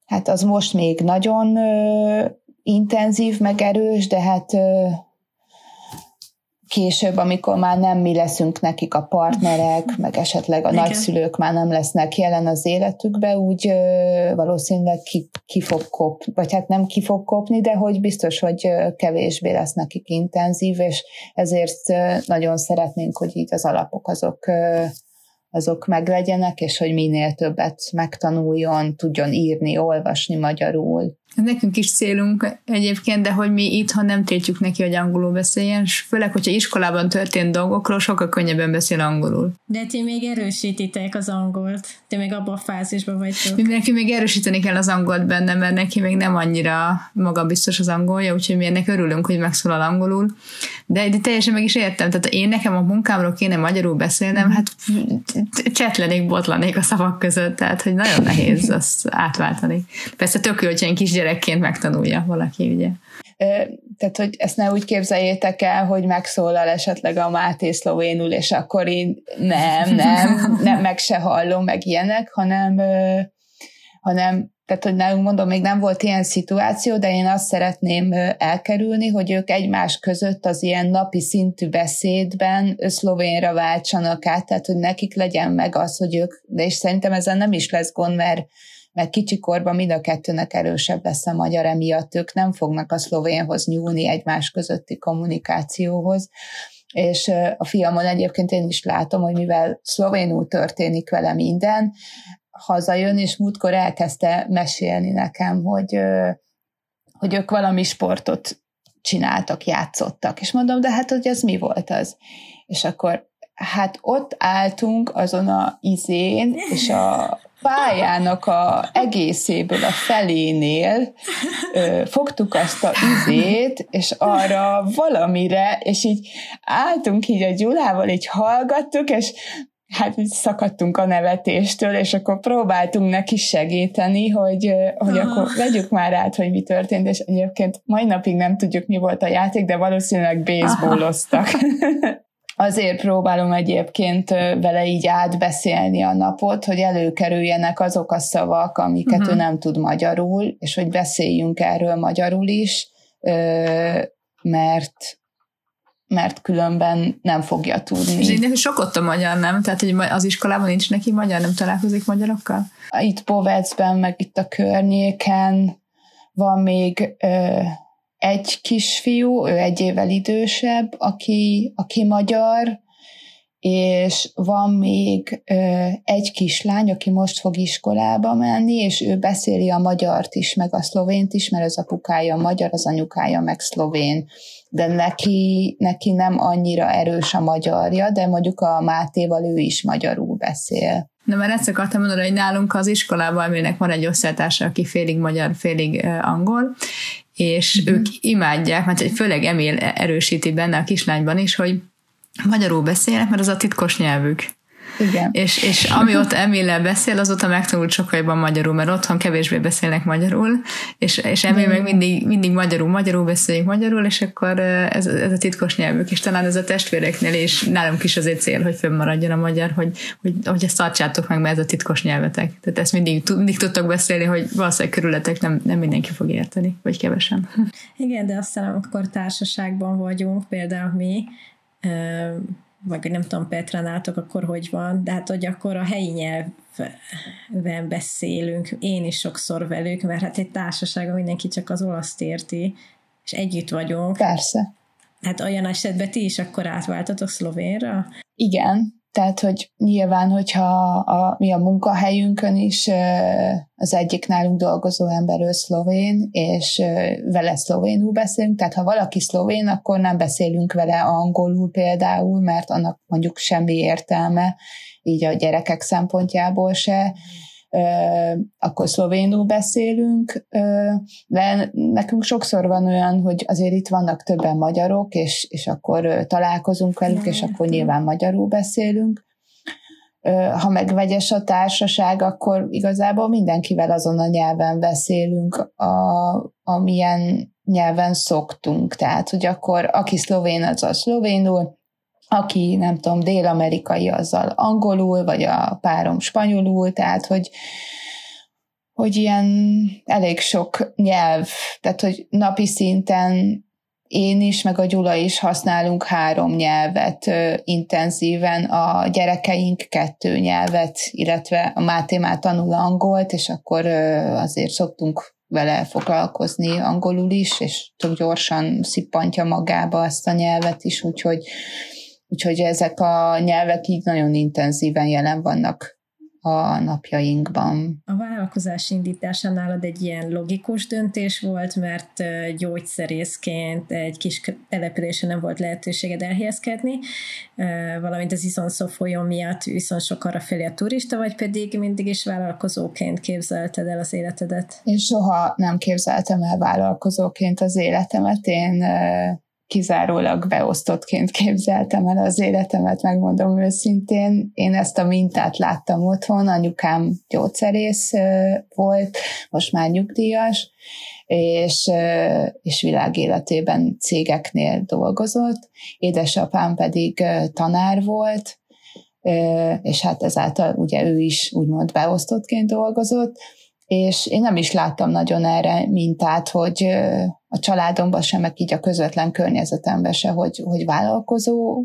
hát az most még nagyon uh, intenzív, meg erős, de hát uh, később, amikor már nem mi leszünk nekik a partnerek, meg esetleg a Igen. nagyszülők már nem lesznek jelen az életükbe, úgy ö, valószínűleg ki, ki fog kopni, vagy hát nem ki fog kopni, de hogy biztos, hogy kevésbé lesz nekik intenzív, és ezért nagyon szeretnénk, hogy így az alapok azok azok meglegyenek, és hogy minél többet megtanuljon, tudjon írni, olvasni magyarul. Nekünk is célunk egyébként, de hogy mi itthon nem tétjük neki, hogy angolul beszéljen, és főleg, hogyha iskolában történt dolgokról, sokkal könnyebben beszél angolul. De ti még erősítitek az angolt. Ti még abban a fázisban vagytok. Mi neki még erősíteni kell az angolt benne, mert neki még nem annyira magabiztos az angolja, úgyhogy mi ennek örülünk, hogy megszólal angolul. De, de teljesen meg is értem, tehát én nekem a munkámról kéne magyarul beszélnem, hát csetlenék, botlanék a szavak között, tehát hogy nagyon nehéz azt átváltani. Persze tök jó, hogy kis gyerekként megtanulja valaki, ugye. Tehát, hogy ezt ne úgy képzeljétek el, hogy megszólal esetleg a Máté szlovénul, és akkor én nem, nem, nem, meg se hallom, meg ilyenek, hanem, hanem tehát, hogy nálunk mondom, még nem volt ilyen szituáció, de én azt szeretném elkerülni, hogy ők egymás között az ilyen napi szintű beszédben szlovénra váltsanak át, tehát, hogy nekik legyen meg az, hogy ők, de és szerintem ezen nem is lesz gond, mert mert kicsikorban mind a kettőnek erősebb lesz a magyar, emiatt ők nem fognak a szlovénhoz nyúlni egymás közötti kommunikációhoz. És a fiamon egyébként én is látom, hogy mivel szlovénul történik vele minden, hazajön, és múltkor elkezdte mesélni nekem, hogy, hogy ők valami sportot csináltak, játszottak. És mondom, de hát, hogy ez mi volt az? És akkor hát ott álltunk azon a izén, és a pályának a egészéből a felénél ö, fogtuk azt a izét, és arra valamire, és így álltunk így a Gyulával, így hallgattuk, és hát szakadtunk a nevetéstől, és akkor próbáltunk neki segíteni, hogy, hogy akkor vegyük már át, hogy mi történt, és egyébként mai napig nem tudjuk, mi volt a játék, de valószínűleg baseballoztak. Azért próbálom egyébként vele így átbeszélni a napot, hogy előkerüljenek azok a szavak, amiket uh-huh. ő nem tud magyarul, és hogy beszéljünk erről magyarul is, mert mert különben nem fogja tudni. És neki sok ott a magyar, nem? Tehát, hogy az iskolában nincs neki magyar, nem találkozik magyarokkal? Itt Povecben, meg itt a környéken van még ö, egy kisfiú, ő egy évvel idősebb, aki, aki magyar, és van még ö, egy kislány, aki most fog iskolába menni, és ő beszéli a magyart is, meg a szlovént is, mert az apukája magyar, az anyukája meg szlovén. De neki, neki nem annyira erős a magyarja, de mondjuk a Mátéval ő is magyarul beszél. Na, mert ezt akartam mondani, hogy nálunk az iskolában aminek van egy osztálytársa, aki félig magyar, félig angol, és uh-huh. ők imádják, mert főleg Emil erősíti benne a kislányban is, hogy magyarul beszélnek, mert az a titkos nyelvük. Igen. És, és ami ott Emillel beszél, azóta megtanult sokkal jobban magyarul, mert otthon kevésbé beszélnek magyarul, és, és Emil meg mindig, mindig magyarul, magyarul beszéljük magyarul, és akkor ez, ez a titkos nyelvük, és talán ez a testvéreknél is nálunk is azért cél, hogy fönnmaradjon a magyar, hogy, hogy, hogy ezt tartsátok meg, mert ez a titkos nyelvetek. Tehát ezt mindig, mindig tudtok beszélni, hogy valószínűleg körületek nem, nem mindenki fog érteni, vagy kevesen. Igen, de aztán amikor társaságban vagyunk, például mi, vagy nem tudom, Petra nálatok akkor hogy van, de hát hogy akkor a helyi nyelven beszélünk, én is sokszor velük, mert hát egy társaságban mindenki csak az olaszt érti, és együtt vagyunk. Persze. Hát olyan esetben ti is akkor átváltatok szlovénra? Igen, tehát, hogy nyilván, hogyha a, mi a munkahelyünkön is az egyik nálunk dolgozó ember ő szlovén, és vele szlovénul beszélünk, tehát ha valaki szlovén, akkor nem beszélünk vele angolul például, mert annak mondjuk semmi értelme, így a gyerekek szempontjából se. Akkor szlovénul beszélünk, de nekünk sokszor van olyan, hogy azért itt vannak többen magyarok, és, és akkor találkozunk velük, és akkor nyilván magyarul beszélünk. Ha meg vegyes a társaság, akkor igazából mindenkivel azon a nyelven beszélünk, a, amilyen nyelven szoktunk. Tehát, hogy akkor aki szlovén, az a szlovénul, aki nem tudom, dél-amerikai, azzal angolul, vagy a párom spanyolul, tehát hogy, hogy ilyen elég sok nyelv, tehát hogy napi szinten én is, meg a Gyula is használunk három nyelvet ö, intenzíven, a gyerekeink kettő nyelvet, illetve a Máté már tanul angolt, és akkor ö, azért szoktunk vele foglalkozni angolul is, és tök gyorsan szippantja magába azt a nyelvet is, úgyhogy Úgyhogy ezek a nyelvek így nagyon intenzíven jelen vannak a napjainkban. A vállalkozás indítása nálad egy ilyen logikus döntés volt, mert gyógyszerészként egy kis településen nem volt lehetőséged elhelyezkedni, valamint az Iszonszó folyó miatt viszont sok arra felé a turista, vagy pedig mindig is vállalkozóként képzelted el az életedet? Én soha nem képzeltem el vállalkozóként az életemet. Én kizárólag beosztottként képzeltem el az életemet, megmondom őszintén. Én ezt a mintát láttam otthon, anyukám gyógyszerész volt, most már nyugdíjas, és, és világéletében cégeknél dolgozott, édesapám pedig tanár volt, és hát ezáltal ugye ő is úgymond beosztottként dolgozott, és én nem is láttam nagyon erre mintát, hogy a családomban sem, meg így a közvetlen környezetemben se, hogy, hogy vállalkozó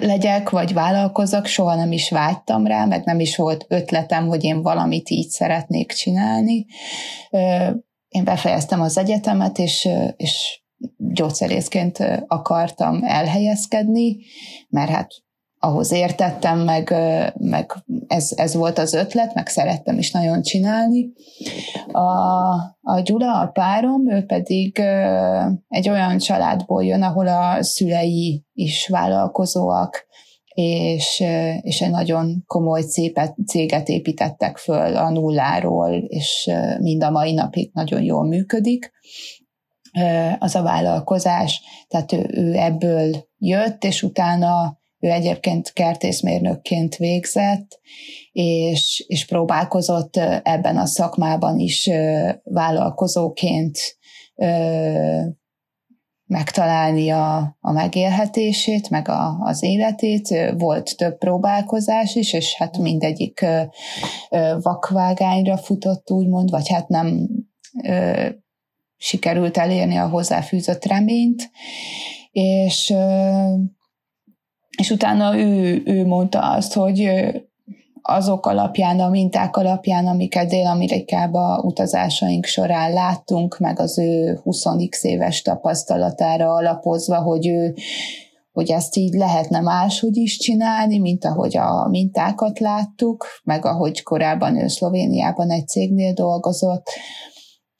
legyek, vagy vállalkozok, soha nem is vágytam rá, meg nem is volt ötletem, hogy én valamit így szeretnék csinálni. Én befejeztem az egyetemet, és, és gyógyszerészként akartam elhelyezkedni, mert hát ahhoz értettem, meg, meg ez, ez volt az ötlet, meg szerettem is nagyon csinálni. A, a Gyula, a párom, ő pedig egy olyan családból jön, ahol a szülei is vállalkozóak, és, és egy nagyon komoly céget építettek föl a nulláról, és mind a mai napig nagyon jól működik az a vállalkozás. Tehát ő, ő ebből jött, és utána ő egyébként kertészmérnökként végzett, és, és próbálkozott ebben a szakmában is vállalkozóként megtalálni a, a megélhetését, meg a, az életét. Volt több próbálkozás is, és hát mindegyik vakvágányra futott, úgymond, vagy hát nem sikerült elérni a hozzáfűzött reményt, és és utána ő, ő mondta azt, hogy azok alapján, a minták alapján, amiket Dél-Amerikába utazásaink során láttunk, meg az ő 20x éves tapasztalatára alapozva, hogy ő hogy ezt így lehetne máshogy is csinálni, mint ahogy a mintákat láttuk, meg ahogy korábban ő Szlovéniában egy cégnél dolgozott,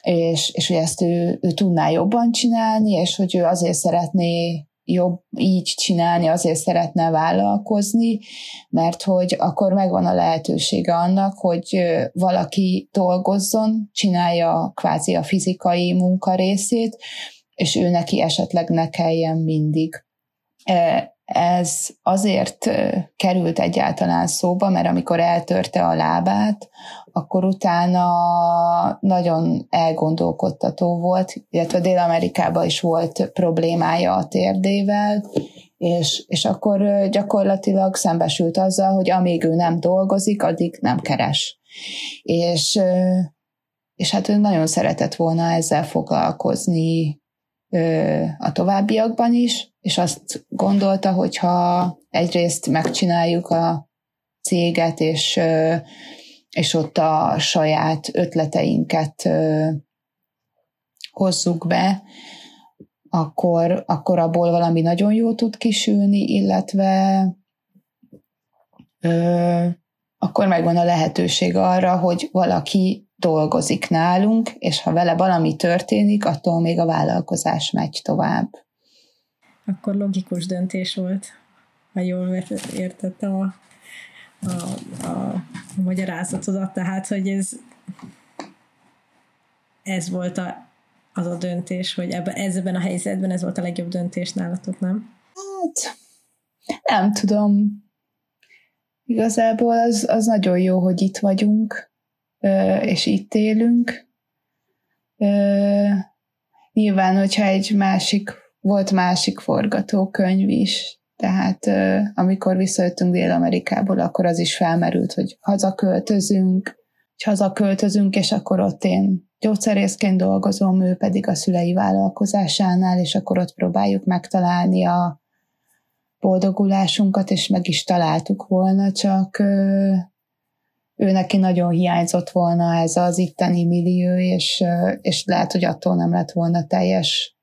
és, és hogy ezt ő, ő tudná jobban csinálni, és hogy ő azért szeretné jobb így csinálni, azért szeretne vállalkozni, mert hogy akkor megvan a lehetősége annak, hogy valaki dolgozzon, csinálja kvázi a fizikai munka részét, és ő neki esetleg ne kelljen mindig. Ez azért került egyáltalán szóba, mert amikor eltörte a lábát, akkor utána nagyon elgondolkodtató volt, illetve Dél-Amerikában is volt problémája a térdével, és, és akkor gyakorlatilag szembesült azzal, hogy amíg ő nem dolgozik, addig nem keres. És, és hát ő nagyon szeretett volna ezzel foglalkozni a továbbiakban is, és azt gondolta, hogy ha egyrészt megcsináljuk a céget, és és ott a saját ötleteinket hozzuk be, akkor, akkor abból valami nagyon jó tud kisülni, illetve ö, akkor megvan a lehetőség arra, hogy valaki dolgozik nálunk, és ha vele valami történik, attól még a vállalkozás megy tovább. Akkor logikus döntés volt, ha jól értettem a a, a, magyarázatodat, tehát, hogy ez ez volt a, az a döntés, hogy ebben, ezben a helyzetben ez volt a legjobb döntés nálatok, nem? Hát, nem tudom. Igazából az, az nagyon jó, hogy itt vagyunk, és itt élünk. Nyilván, hogyha egy másik, volt másik forgatókönyv is, tehát amikor visszajöttünk Dél-Amerikából, akkor az is felmerült, hogy hazaköltözünk, hogy hazaköltözünk, és akkor ott én gyógyszerészként dolgozom, ő pedig a szülei vállalkozásánál, és akkor ott próbáljuk megtalálni a boldogulásunkat, és meg is találtuk volna, csak ő neki nagyon hiányzott volna ez az itteni millió, és, és lehet, hogy attól nem lett volna teljes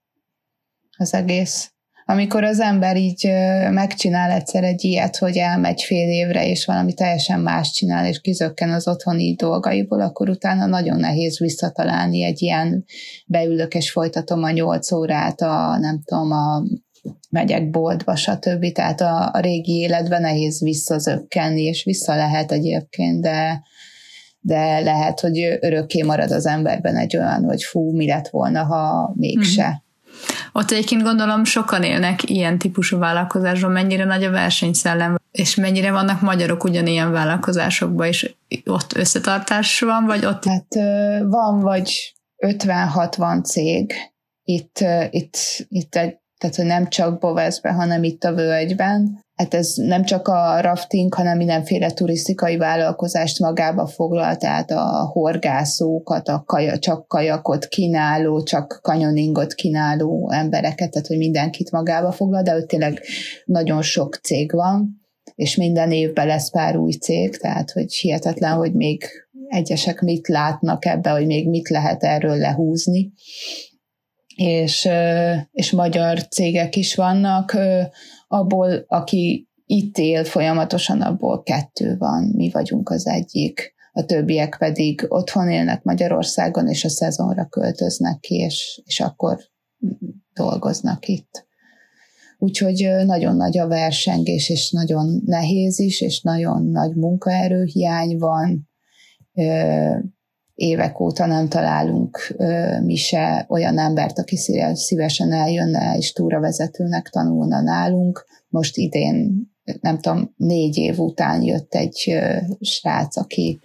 az egész. Amikor az ember így megcsinál egyszer egy ilyet, hogy elmegy fél évre, és valami teljesen más csinál, és kizökken az otthoni dolgaiból, akkor utána nagyon nehéz visszatalálni egy ilyen beülök és folytatom a nyolc órát, a nem tudom, a megyek boltba, stb. Tehát a, a régi életben nehéz visszazökkenni, és vissza lehet egyébként, de, de lehet, hogy örökké marad az emberben egy olyan, hogy fú, mi lett volna, ha mégse. Mm-hmm. Ott egyébként gondolom sokan élnek ilyen típusú vállalkozásban, mennyire nagy a versenyszellem, és mennyire vannak magyarok ugyanilyen vállalkozásokban, és ott összetartás van, vagy ott? Hát van vagy 50-60 cég itt, itt, itt egy tehát hogy nem csak Boveszbe, hanem itt a völgyben. Hát ez nem csak a rafting, hanem mindenféle turisztikai vállalkozást magába foglal, tehát a horgászókat, a kaja, csak kajakot kínáló, csak kanyoningot kínáló embereket, tehát hogy mindenkit magába foglal, de ott tényleg nagyon sok cég van, és minden évben lesz pár új cég, tehát hogy hihetetlen, hogy még egyesek mit látnak ebbe, hogy még mit lehet erről lehúzni és, és magyar cégek is vannak, abból, aki itt él folyamatosan, abból kettő van, mi vagyunk az egyik, a többiek pedig otthon élnek Magyarországon, és a szezonra költöznek ki, és, és akkor dolgoznak itt. Úgyhogy nagyon nagy a versengés, és nagyon nehéz is, és nagyon nagy munkaerőhiány van, évek óta nem találunk ö, mi se olyan embert, aki szívesen eljönne és túravezetőnek tanulna nálunk. Most idén, nem tudom, négy év után jött egy ö, srác, aki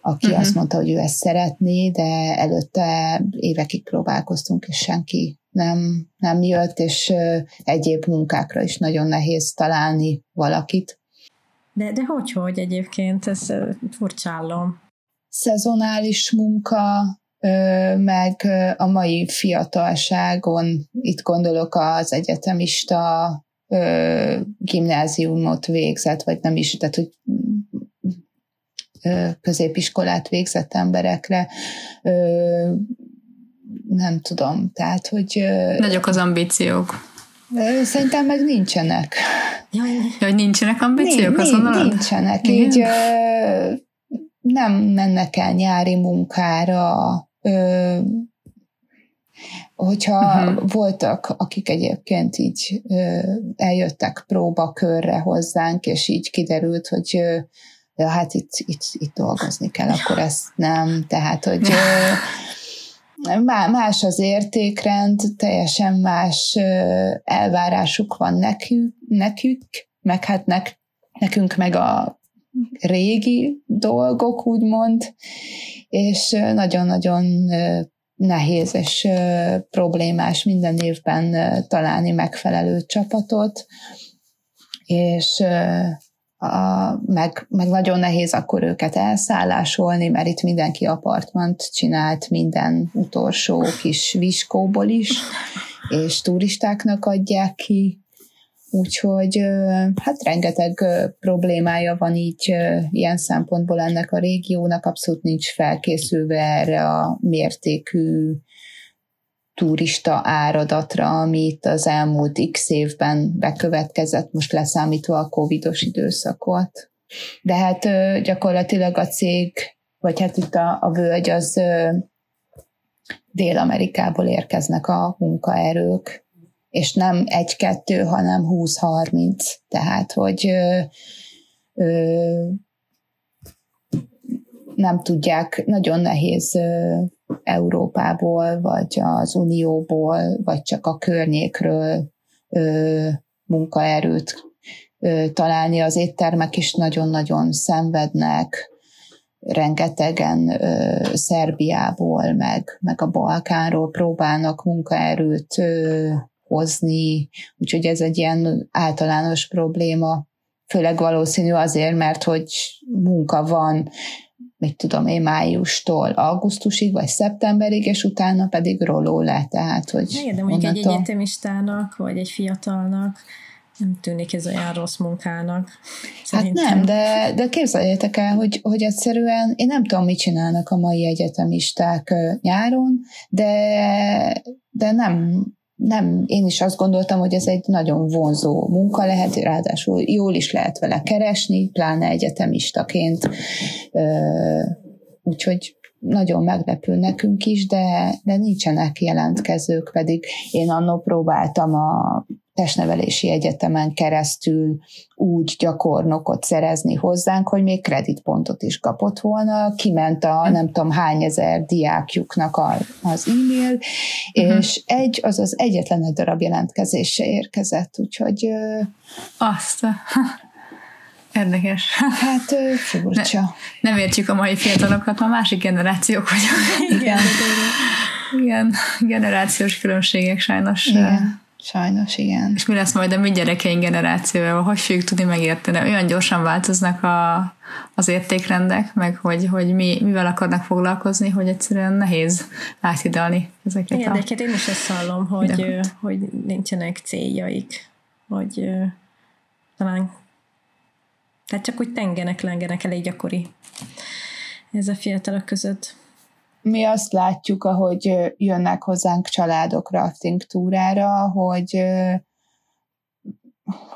aki uh-huh. azt mondta, hogy ő ezt szeretné, de előtte évekig próbálkoztunk, és senki nem, nem jött, és ö, egyéb munkákra is nagyon nehéz találni valakit. De, de hogy, hogy egyébként, ez furcsálom szezonális munka, meg a mai fiatalságon, itt gondolok az egyetemista gimnáziumot végzett, vagy nem is, tehát hogy középiskolát végzett emberekre, nem tudom, tehát, hogy... Nagyok az ambíciók. Szerintem meg nincsenek. Jaj, hogy nincsenek ambíciók, Nincs, Nincsenek, Igen. így nem mennek el nyári munkára, ö, hogyha uh-huh. voltak, akik egyébként így ö, eljöttek próbakörre hozzánk, és így kiderült, hogy ö, ja, hát itt, itt, itt dolgozni kell, akkor ezt nem, tehát, hogy ö, más az értékrend, teljesen más elvárásuk van nekünk, nekük, meg hát nek, nekünk meg a régi dolgok, úgymond, és nagyon-nagyon nehéz és problémás minden évben találni megfelelő csapatot, és a, meg, meg nagyon nehéz akkor őket elszállásolni, mert itt mindenki apartmant csinált minden utolsó kis viskóból is, és turistáknak adják ki, Úgyhogy hát rengeteg problémája van így ilyen szempontból ennek a régiónak, abszolút nincs felkészülve erre a mértékű turista áradatra, ami itt az elmúlt x évben bekövetkezett, most leszámítva a covidos időszakot. De hát gyakorlatilag a cég, vagy hát itt a, a völgy, az Dél-Amerikából érkeznek a munkaerők, és nem egy-kettő, hanem 20-30. Tehát, hogy nem tudják, nagyon nehéz Európából, vagy az Unióból, vagy csak a környékről munkaerőt találni. Az éttermek is nagyon-nagyon szenvednek, rengetegen ö, Szerbiából, meg, meg a Balkánról próbálnak munkaerőt ö, hozni, úgyhogy ez egy ilyen általános probléma, főleg valószínű azért, mert hogy munka van, mit tudom én, májustól augusztusig, vagy szeptemberig, és utána pedig roló le, tehát, hogy... Igen, de mondjuk onnantól... egy egyetemistának, vagy egy fiatalnak nem tűnik ez olyan rossz munkának. Szerintem. Hát nem, de, de képzeljétek el, hogy, hogy egyszerűen én nem tudom, mit csinálnak a mai egyetemisták nyáron, de, de nem, nem, én is azt gondoltam, hogy ez egy nagyon vonzó munka lehet, ráadásul jól is lehet vele keresni, pláne egyetemistaként, úgyhogy nagyon meglepő nekünk is, de, de nincsenek jelentkezők, pedig én annó próbáltam a testnevelési egyetemen keresztül úgy gyakornokot szerezni hozzánk, hogy még kreditpontot is kapott volna, kiment a nem tudom hány ezer diákjuknak a, az e-mail, uh-huh. és egy, az az egyetlen egy darab jelentkezése érkezett, úgyhogy... Azt Érdekes. Hát furcsa. Ne, nem értjük a mai fiatalokat, a másik generációk vagyunk. Igen. Igen, generációs különbségek sajnos. Igen. Sajnos, igen. És mi lesz majd a mi gyerekeink generációjával? Hogy fogjuk tudni megérteni? Olyan gyorsan változnak a, az értékrendek, meg hogy, hogy mi, mivel akarnak foglalkozni, hogy egyszerűen nehéz áthidalni ezeket igen, a... de én is ezt hallom, hogy, hogy nincsenek céljaik, hogy talán tehát csak úgy tengenek, lengenek elég gyakori ez a fiatalok között mi azt látjuk, ahogy jönnek hozzánk családok rafting túrára, hogy,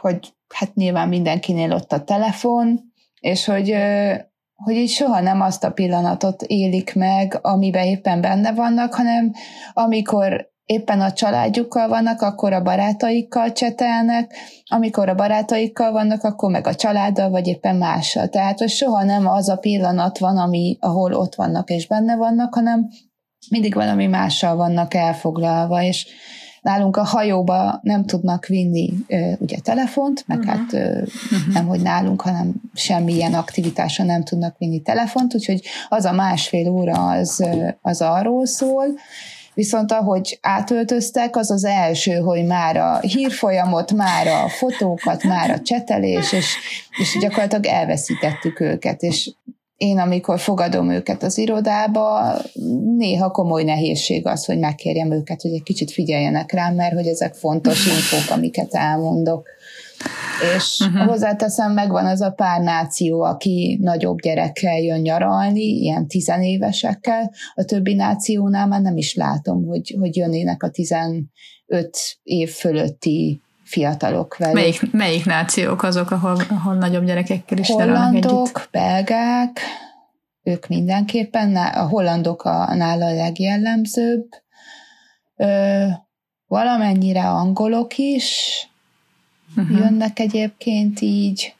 hogy hát nyilván mindenkinél ott a telefon, és hogy, hogy így soha nem azt a pillanatot élik meg, amiben éppen benne vannak, hanem amikor éppen a családjukkal vannak, akkor a barátaikkal csetelnek, amikor a barátaikkal vannak, akkor meg a családdal, vagy éppen mással. Tehát, hogy soha nem az a pillanat van, ami, ahol ott vannak és benne vannak, hanem mindig valami mással vannak elfoglalva, és nálunk a hajóba nem tudnak vinni ugye telefont, meg uh-huh. hát uh-huh. nem, hogy nálunk, hanem semmilyen aktivitásra nem tudnak vinni telefont, úgyhogy az a másfél óra az, az arról szól, Viszont ahogy átöltöztek, az az első, hogy már a hírfolyamot, már a fotókat, már a csetelés, és, és gyakorlatilag elveszítettük őket, és én, amikor fogadom őket az irodába, néha komoly nehézség az, hogy megkérjem őket, hogy egy kicsit figyeljenek rám, mert hogy ezek fontos infók, amiket elmondok. És uh-huh. hozzáteszem, megvan az a pár náció, aki nagyobb gyerekkel jön nyaralni, ilyen tizenévesekkel, a többi nációnál már nem is látom, hogy, hogy jönnének a 15 év fölötti fiatalok velük. Melyik, melyik nációk azok, ahol, ahol nagyobb gyerekekkel is Hollandok, belgák, ők mindenképpen, a hollandok a, nála a legjellemzőbb, ö, valamennyire angolok is, uh-huh. jönnek egyébként így,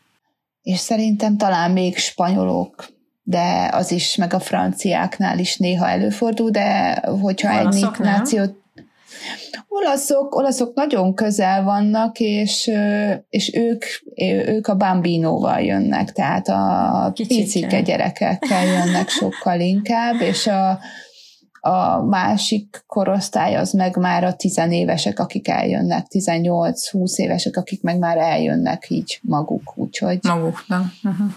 és szerintem talán még spanyolok, de az is, meg a franciáknál is néha előfordul, de hogyha egy nációt Olaszok, olaszok nagyon közel vannak, és, és ők, ők a bambinóval jönnek, tehát a picike gyerekekkel jönnek sokkal inkább, és a, a másik korosztály az meg már a tizenévesek, akik eljönnek, 18-20 évesek, akik meg már eljönnek így maguk, úgyhogy... Maguknak. Uh-huh.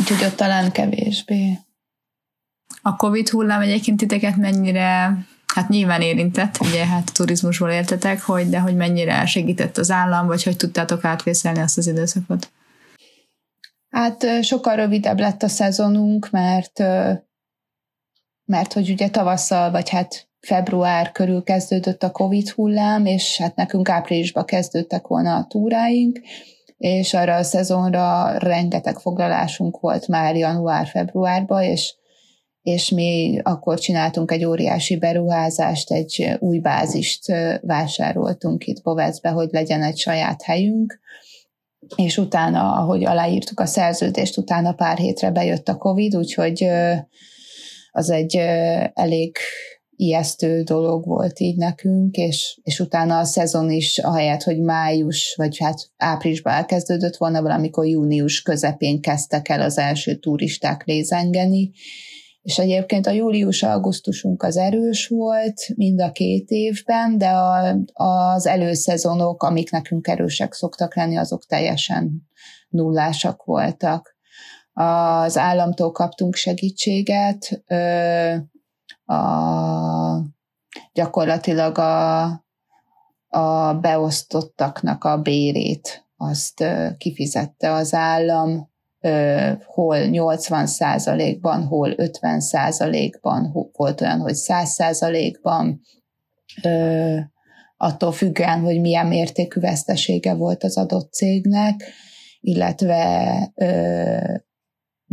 Úgyhogy ott talán kevésbé. A Covid hullám egyébként titeket mennyire hát nyilván érintett, ugye hát turizmusból éltetek, hogy, de hogy mennyire segített az állam, vagy hogy tudtátok átvészelni azt az időszakot? Hát sokkal rövidebb lett a szezonunk, mert mert hogy ugye tavasszal, vagy hát február körül kezdődött a Covid hullám, és hát nekünk áprilisban kezdődtek volna a túráink, és arra a szezonra rengeteg foglalásunk volt már január-februárban, és, és mi akkor csináltunk egy óriási beruházást, egy új bázist vásároltunk itt Bovecbe, hogy legyen egy saját helyünk, és utána, ahogy aláírtuk a szerződést, utána pár hétre bejött a Covid, úgyhogy az egy elég ijesztő dolog volt így nekünk, és, és utána a szezon is, ahelyett, hogy május, vagy hát áprilisban elkezdődött volna, valamikor június közepén kezdtek el az első turisták lézengeni, és egyébként a július-augusztusunk az erős volt mind a két évben, de a, az előszezonok, amik nekünk erősek szoktak lenni, azok teljesen nullásak voltak. Az államtól kaptunk segítséget, a, gyakorlatilag a, a beosztottaknak a bérét azt kifizette az állam, hol 80 százalékban, hol 50 százalékban, volt olyan, hogy 100 százalékban, attól függően, hogy milyen mértékű vesztesége volt az adott cégnek, illetve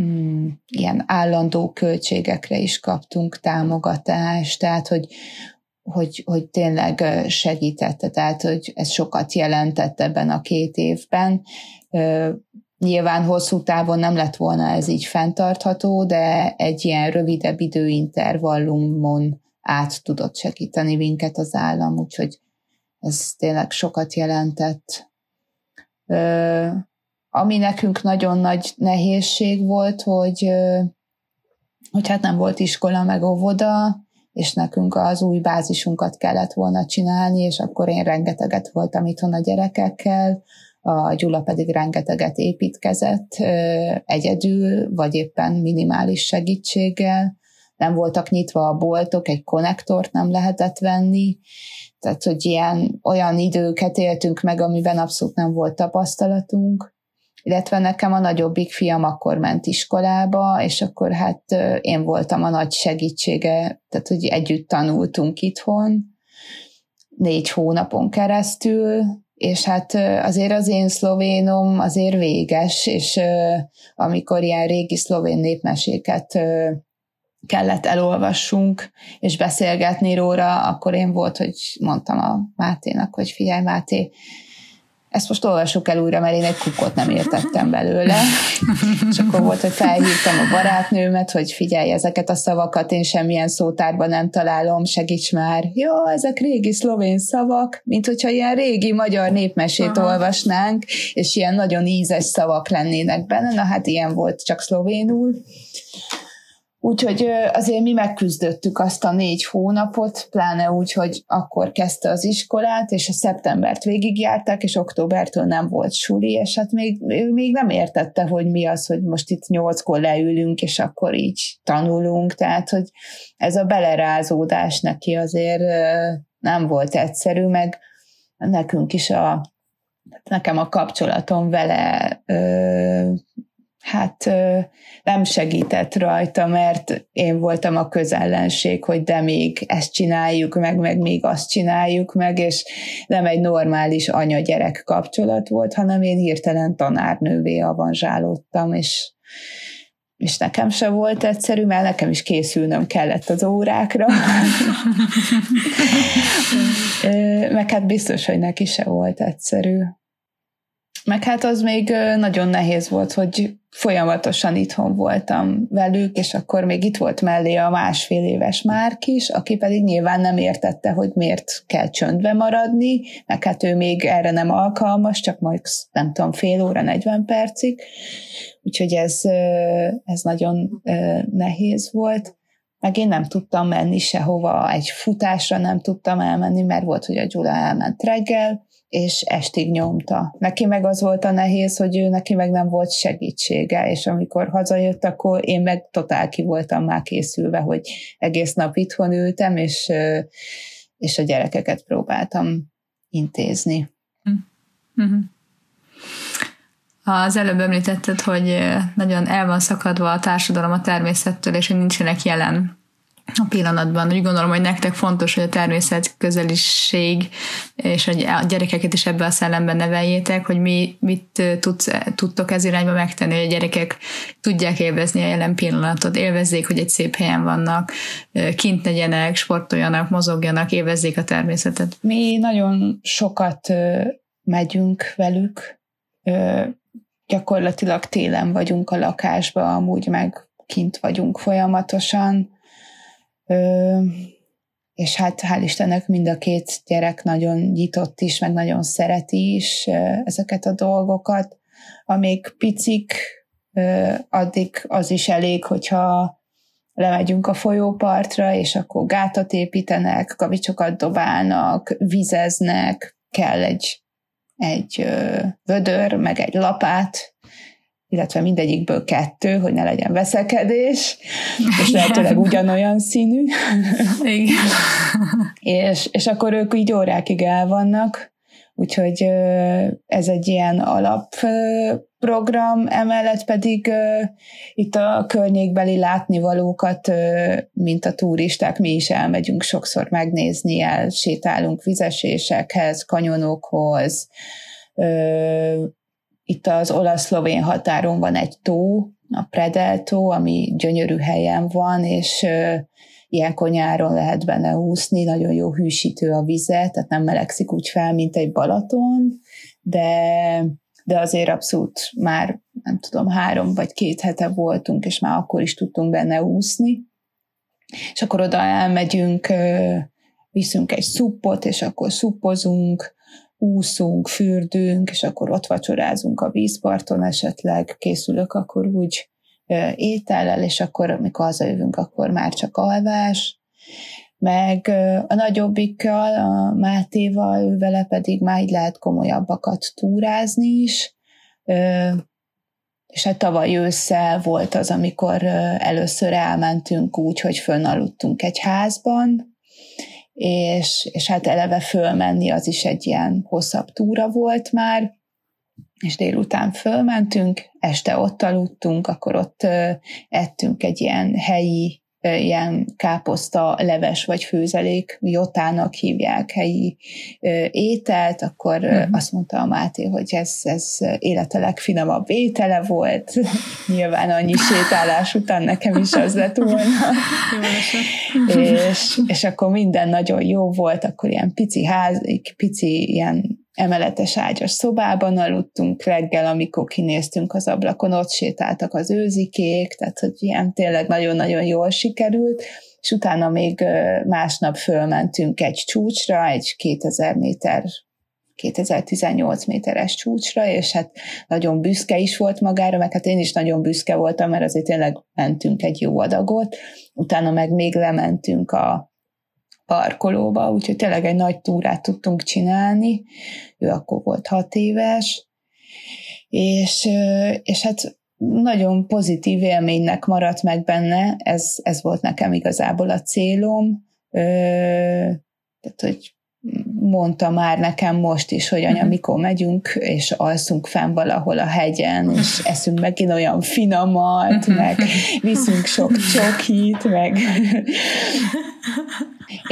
mm, ilyen állandó költségekre is kaptunk támogatást, tehát hogy, hogy, hogy tényleg segítette, tehát hogy ez sokat jelentett ebben a két évben. Nyilván hosszú távon nem lett volna ez így fenntartható, de egy ilyen rövidebb időintervallumon át tudott segíteni minket az állam, úgyhogy ez tényleg sokat jelentett. Ami nekünk nagyon nagy nehézség volt, hogy, hogy hát nem volt iskola meg óvoda, és nekünk az új bázisunkat kellett volna csinálni, és akkor én rengeteget voltam itthon a gyerekekkel, a Gyula pedig rengeteget építkezett egyedül, vagy éppen minimális segítséggel. Nem voltak nyitva a boltok, egy konnektort nem lehetett venni, tehát hogy ilyen olyan időket éltünk meg, amiben abszolút nem volt tapasztalatunk, illetve nekem a nagyobbik fiam akkor ment iskolába, és akkor hát én voltam a nagy segítsége, tehát hogy együtt tanultunk itthon, négy hónapon keresztül, és hát azért az én szlovénom azért véges, és amikor ilyen régi szlovén népmeséket kellett elolvassunk, és beszélgetni róla, akkor én volt, hogy mondtam a Máténak, hogy figyelj Máté, ezt most olvassuk el újra, mert én egy kukot nem értettem belőle. És akkor volt, hogy felhívtam a barátnőmet, hogy figyelj, ezeket a szavakat én semmilyen szótárban nem találom, segíts már. Jó, ezek régi szlovén szavak, mint hogyha ilyen régi magyar népmesét Aha. olvasnánk, és ilyen nagyon ízes szavak lennének benne. Na hát ilyen volt csak szlovénul. Úgyhogy azért mi megküzdöttük azt a négy hónapot, pláne úgy, hogy akkor kezdte az iskolát, és a szeptembert végigjárták, és októbertől nem volt suli, és hát még, még nem értette, hogy mi az, hogy most itt nyolckor leülünk, és akkor így tanulunk, tehát, hogy ez a belerázódás neki azért nem volt egyszerű, meg nekünk is a nekem a kapcsolatom vele hát nem segített rajta, mert én voltam a közellenség, hogy de még ezt csináljuk meg, meg még azt csináljuk meg, és nem egy normális anya-gyerek kapcsolat volt, hanem én hirtelen tanárnővé avanzsálódtam, és és nekem se volt egyszerű, mert nekem is készülnöm kellett az órákra. Meg hát biztos, hogy neki se volt egyszerű. Meg hát az még nagyon nehéz volt, hogy folyamatosan itthon voltam velük, és akkor még itt volt mellé a másfél éves Márk is, aki pedig nyilván nem értette, hogy miért kell csöndbe maradni, meg hát ő még erre nem alkalmas, csak majd nem tudom, fél óra, 40 percig, úgyhogy ez, ez nagyon nehéz volt. Meg én nem tudtam menni sehova, egy futásra nem tudtam elmenni, mert volt, hogy a Gyula elment reggel, és estig nyomta. Neki meg az volt a nehéz, hogy ő neki meg nem volt segítsége, és amikor hazajött, akkor én meg totál ki voltam már készülve, hogy egész nap itthon ültem, és, és a gyerekeket próbáltam intézni. Mm-hmm. Az előbb említetted, hogy nagyon el van szakadva a társadalom a természettől, és nincsenek jelen a pillanatban. Úgy gondolom, hogy nektek fontos, hogy a természet közeliség és a gyerekeket is ebbe a szellemben neveljétek, hogy mi mit tudsz, tudtok ez irányba megtenni, hogy a gyerekek tudják élvezni a jelen pillanatot, élvezzék, hogy egy szép helyen vannak, kint legyenek, sportoljanak, mozogjanak, élvezzék a természetet. Mi nagyon sokat megyünk velük, gyakorlatilag télen vagyunk a lakásban, amúgy meg kint vagyunk folyamatosan. Ö, és hát hál' Istennek mind a két gyerek nagyon nyitott is, meg nagyon szereti is ezeket a dolgokat. Amíg picik, addig az is elég, hogyha lemegyünk a folyópartra, és akkor gátat építenek, kavicsokat dobálnak, vizeznek, kell egy, egy vödör, meg egy lapát, illetve mindegyikből kettő, hogy ne legyen veszekedés, és lehetőleg ugyanolyan színű. Igen. és, és akkor ők így órákig el vannak, úgyhogy ez egy ilyen alapprogram, emellett pedig itt a környékbeli látnivalókat, mint a turisták, mi is elmegyünk sokszor megnézni, el sétálunk vizesésekhez, kanyonokhoz, itt az olasz-szlovén határon van egy tó, a Predel ami gyönyörű helyen van, és ilyenkor nyáron lehet benne úszni, nagyon jó hűsítő a vize, tehát nem melegszik úgy fel, mint egy Balaton, de, de azért abszolút már, nem tudom, három vagy két hete voltunk, és már akkor is tudtunk benne úszni. És akkor oda elmegyünk, viszünk egy szuppot, és akkor szuppozunk, úszunk, fürdünk, és akkor ott vacsorázunk a vízparton esetleg, készülök akkor úgy étellel, és akkor, amikor hazajövünk, akkor már csak alvás, meg a nagyobbikkal, a Mátéval, vele pedig már így lehet komolyabbakat túrázni is, és hát tavaly ősszel volt az, amikor először elmentünk úgy, hogy fönnaludtunk egy házban, és, és hát eleve fölmenni az is egy ilyen hosszabb túra volt már, és délután fölmentünk, este ott aludtunk, akkor ott ettünk egy ilyen helyi ilyen káposzta, leves vagy főzelék, jotának hívják helyi ételt, akkor uh-huh. azt mondta a Máté, hogy ez, ez élete legfinomabb étele volt. Nyilván annyi sétálás után nekem is az lett volna. és, és akkor minden nagyon jó volt, akkor ilyen pici ház, pici ilyen emeletes ágyas szobában aludtunk reggel, amikor kinéztünk az ablakon, ott sétáltak az őzikék, tehát hogy ilyen tényleg nagyon-nagyon jól sikerült, és utána még másnap fölmentünk egy csúcsra, egy 2000 méter 2018 méteres csúcsra, és hát nagyon büszke is volt magára, meg hát én is nagyon büszke voltam, mert azért tényleg mentünk egy jó adagot, utána meg még lementünk a parkolóba, úgyhogy tényleg egy nagy túrát tudtunk csinálni. Ő akkor volt hat éves, és, és hát nagyon pozitív élménynek maradt meg benne, ez, ez volt nekem igazából a célom, tehát, hogy mondta már nekem most is, hogy anya, mhm. mikor megyünk, és alszunk fenn valahol a hegyen, és eszünk megint olyan finomat, mhm. meg viszünk sok csokit, meg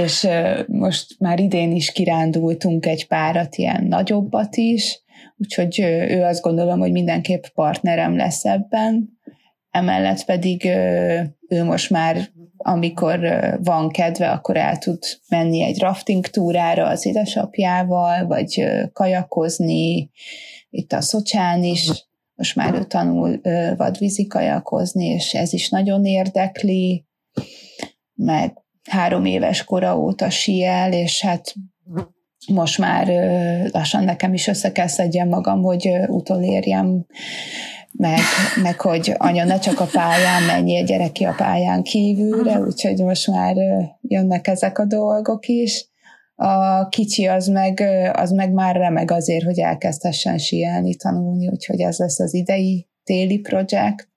és most már idén is kirándultunk egy párat, ilyen nagyobbat is, úgyhogy ő azt gondolom, hogy mindenképp partnerem lesz ebben, emellett pedig ő most már amikor van kedve, akkor el tud menni egy rafting túrára az édesapjával, vagy kajakozni, itt a Szocsán is, most már ő tanul vadvízi kajakozni, és ez is nagyon érdekli, meg három éves kora óta siel, és hát most már lassan nekem is össze kell szedjem magam, hogy utolérjem, meg, meg hogy anya ne csak a pályán menjél, gyereki a pályán kívülre, úgyhogy most már jönnek ezek a dolgok is. A kicsi az meg, az meg már remeg azért, hogy elkezdhessen sielni, tanulni, úgyhogy ez lesz az idei téli projekt.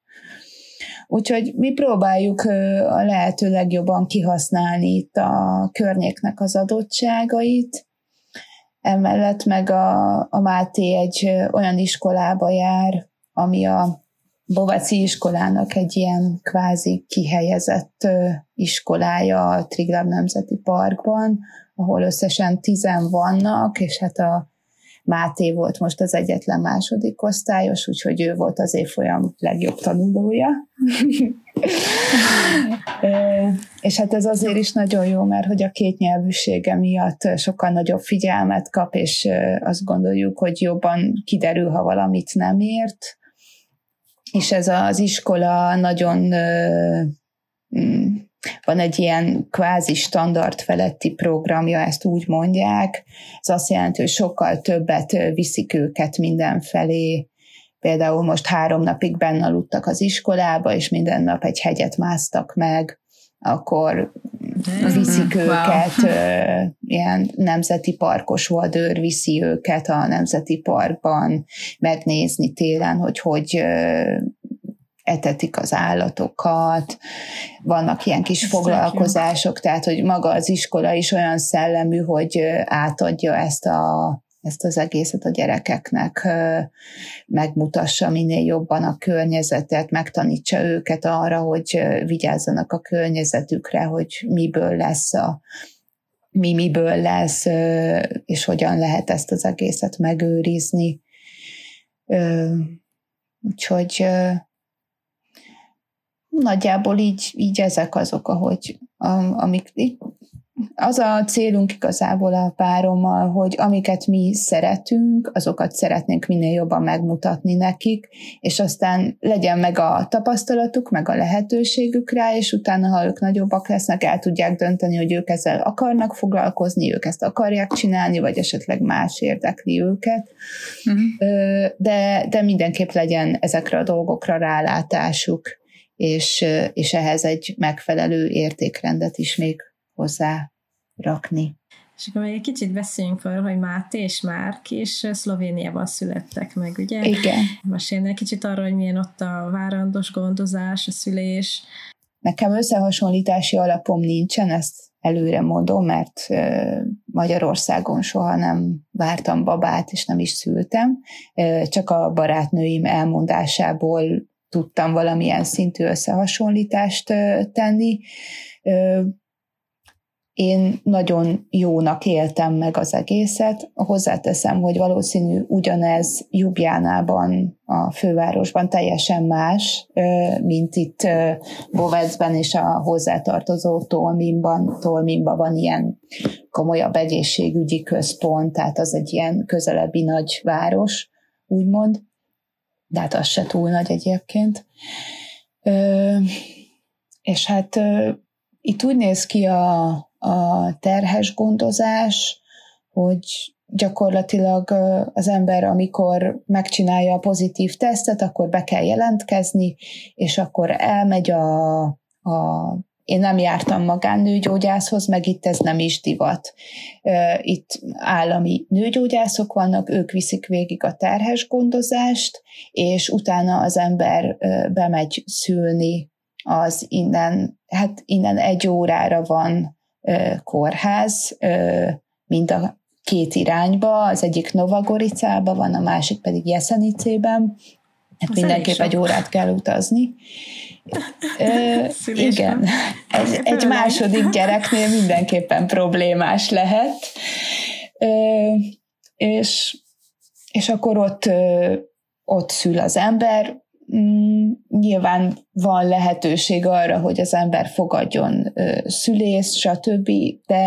Úgyhogy mi próbáljuk a lehető legjobban kihasználni itt a környéknek az adottságait, emellett meg a, a Máté egy olyan iskolába jár, ami a Bovaci iskolának egy ilyen kvázi kihelyezett iskolája a Triglav Nemzeti Parkban, ahol összesen tizen vannak, és hát a Máté volt most az egyetlen második osztályos, úgyhogy ő volt az évfolyam legjobb tanulója. és hát ez azért is nagyon jó, mert hogy a két nyelvűsége miatt sokkal nagyobb figyelmet kap, és azt gondoljuk, hogy jobban kiderül, ha valamit nem ért. És ez az iskola nagyon mm, van egy ilyen kvázi standard feletti programja, ezt úgy mondják. Ez azt jelenti, hogy sokkal többet viszik őket mindenfelé. Például most három napig benne aludtak az iskolába, és minden nap egy hegyet másztak meg, akkor viszik wow. őket, ilyen nemzeti parkos vadőr viszi őket a nemzeti parkban megnézni télen, hogy hogy etetik az állatokat, vannak ilyen kis ezt foglalkozások, tehát hogy maga az iskola is olyan szellemű, hogy átadja ezt a ezt az egészet a gyerekeknek megmutassa minél jobban a környezetet, megtanítsa őket arra, hogy vigyázzanak a környezetükre, hogy miből lesz a mi miből lesz, és hogyan lehet ezt az egészet megőrizni. Úgyhogy nagyjából így, így ezek azok, ahogy, amik az a célunk igazából a párommal, hogy amiket mi szeretünk, azokat szeretnénk minél jobban megmutatni nekik, és aztán legyen meg a tapasztalatuk, meg a lehetőségük rá, és utána, ha ők nagyobbak lesznek, el tudják dönteni, hogy ők ezzel akarnak foglalkozni, ők ezt akarják csinálni, vagy esetleg más érdekli őket. Uh-huh. De, de mindenképp legyen ezekre a dolgokra rálátásuk és, és ehhez egy megfelelő értékrendet is még hozzá rakni. És akkor még egy kicsit beszéljünk arról, hogy Máté és Márk is Szlovéniában születtek meg, ugye? Igen. Mesélni egy kicsit arról, hogy milyen ott a várandos gondozás, a szülés. Nekem összehasonlítási alapom nincsen, ezt előre mondom, mert Magyarországon soha nem vártam babát, és nem is szültem. Csak a barátnőim elmondásából tudtam valamilyen szintű összehasonlítást tenni. Én nagyon jónak éltem meg az egészet. Hozzáteszem, hogy valószínű ugyanez Jubjánában, a fővárosban teljesen más, mint itt Bovecben és a hozzátartozó Tolminban. Tolminban van ilyen komolyabb egészségügyi központ, tehát az egy ilyen közelebbi nagy város, úgymond de hát az se túl nagy egyébként. És hát itt úgy néz ki a, a terhes gondozás, hogy gyakorlatilag az ember, amikor megcsinálja a pozitív tesztet, akkor be kell jelentkezni, és akkor elmegy a, a én nem jártam magánnőgyógyászhoz, meg itt ez nem is divat. Itt állami nőgyógyászok vannak, ők viszik végig a terhes gondozást, és utána az ember bemegy szülni az innen, hát innen egy órára van kórház, mind a két irányba, az egyik Novagoricában van, a másik pedig Jeszenicében, hát mindenképp egy órát kell utazni, Ö, igen, egy, egy második gyereknél mindenképpen problémás lehet. Ö, és, és akkor ott, ott szül az ember, Mm, nyilván van lehetőség arra, hogy az ember fogadjon szülész, stb., de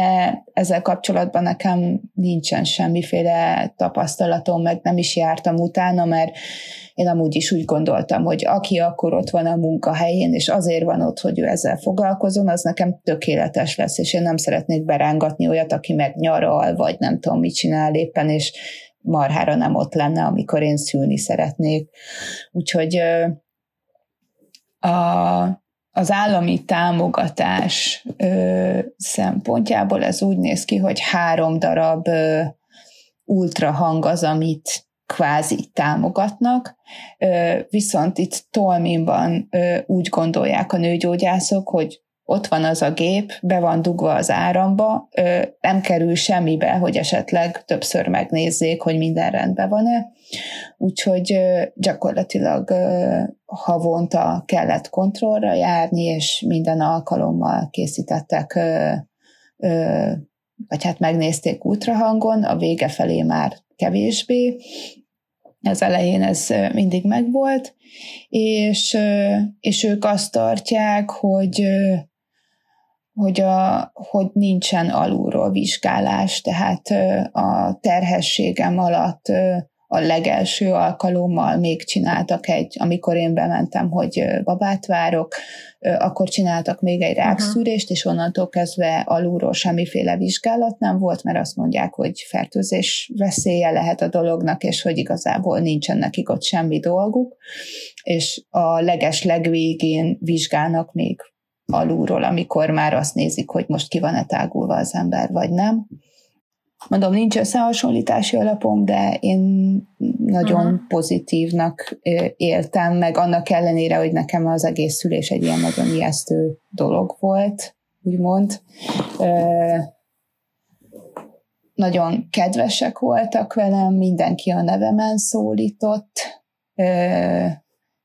ezzel kapcsolatban nekem nincsen semmiféle tapasztalatom, meg nem is jártam utána, mert én amúgy is úgy gondoltam, hogy aki akkor ott van a munkahelyén, és azért van ott, hogy ő ezzel foglalkozon, az nekem tökéletes lesz, és én nem szeretnék berángatni olyat, aki meg nyaral, vagy nem tudom, mit csinál éppen, és marhára nem ott lenne, amikor én szülni szeretnék. Úgyhogy a, az állami támogatás ö, szempontjából ez úgy néz ki, hogy három darab ö, ultrahang az, amit kvázi támogatnak, ö, viszont itt Tolminban ö, úgy gondolják a nőgyógyászok, hogy ott van az a gép, be van dugva az áramba, nem kerül semmibe, hogy esetleg többször megnézzék, hogy minden rendben van-e. Úgyhogy gyakorlatilag havonta kellett kontrollra járni, és minden alkalommal készítettek, vagy hát megnézték ultrahangon, a vége felé már kevésbé. Az elején ez mindig megvolt, és, és ők azt tartják, hogy hogy, a, hogy nincsen alulról vizsgálás, tehát a terhességem alatt a legelső alkalommal még csináltak egy, amikor én bementem, hogy babát várok, akkor csináltak még egy rákszűrést, és onnantól kezdve alulról semmiféle vizsgálat nem volt, mert azt mondják, hogy fertőzés veszélye lehet a dolognak, és hogy igazából nincsen nekik ott semmi dolguk, és a leges legvégén vizsgálnak még alulról, amikor már azt nézik, hogy most ki van-e tágulva az ember, vagy nem. Mondom, nincs összehasonlítási alapom, de én nagyon uh-huh. pozitívnak éltem, meg annak ellenére, hogy nekem az egész szülés egy ilyen nagyon ijesztő dolog volt, úgymond. Nagyon kedvesek voltak velem, mindenki a nevemen szólított,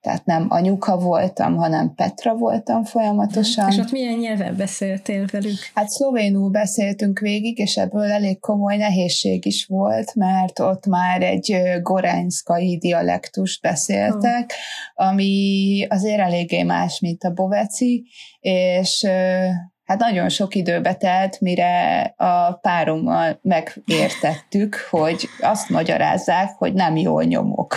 tehát nem anyuka voltam, hanem Petra voltam folyamatosan. És ott milyen nyelven beszéltél velük? Hát szlovénul beszéltünk végig, és ebből elég komoly nehézség is volt, mert ott már egy gorányszkai dialektust beszéltek, oh. ami azért eléggé más, mint a boveci, és hát nagyon sok időbe telt, mire a párommal megértettük, hogy azt magyarázzák, hogy nem jól nyomok,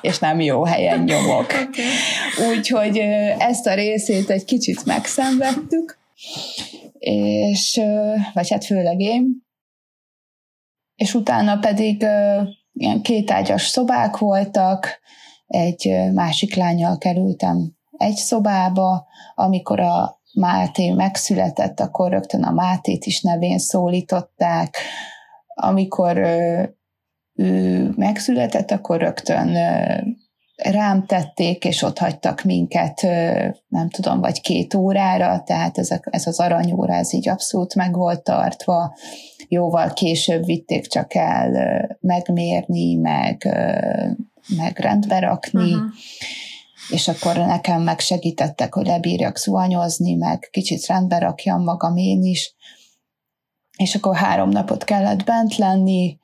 és nem jó helyen nyomok. Okay. Úgyhogy ezt a részét egy kicsit megszenvedtük, és, vagy hát főleg én, és utána pedig ilyen kétágyas szobák voltak, egy másik lányjal kerültem egy szobába, amikor a Máté megszületett, akkor rögtön a Mátét is nevén szólították. Amikor ő megszületett, akkor rögtön rám tették, és ott hagytak minket, nem tudom, vagy két órára, tehát ez, a, ez az aranyóra, ez így abszolút meg volt tartva. Jóval később vitték csak el megmérni, meg, meg rendbe rakni. Uh-huh és akkor nekem megsegítettek, hogy lebírjak zuhanyozni, meg kicsit rendbe rakjam magam én is, és akkor három napot kellett bent lenni,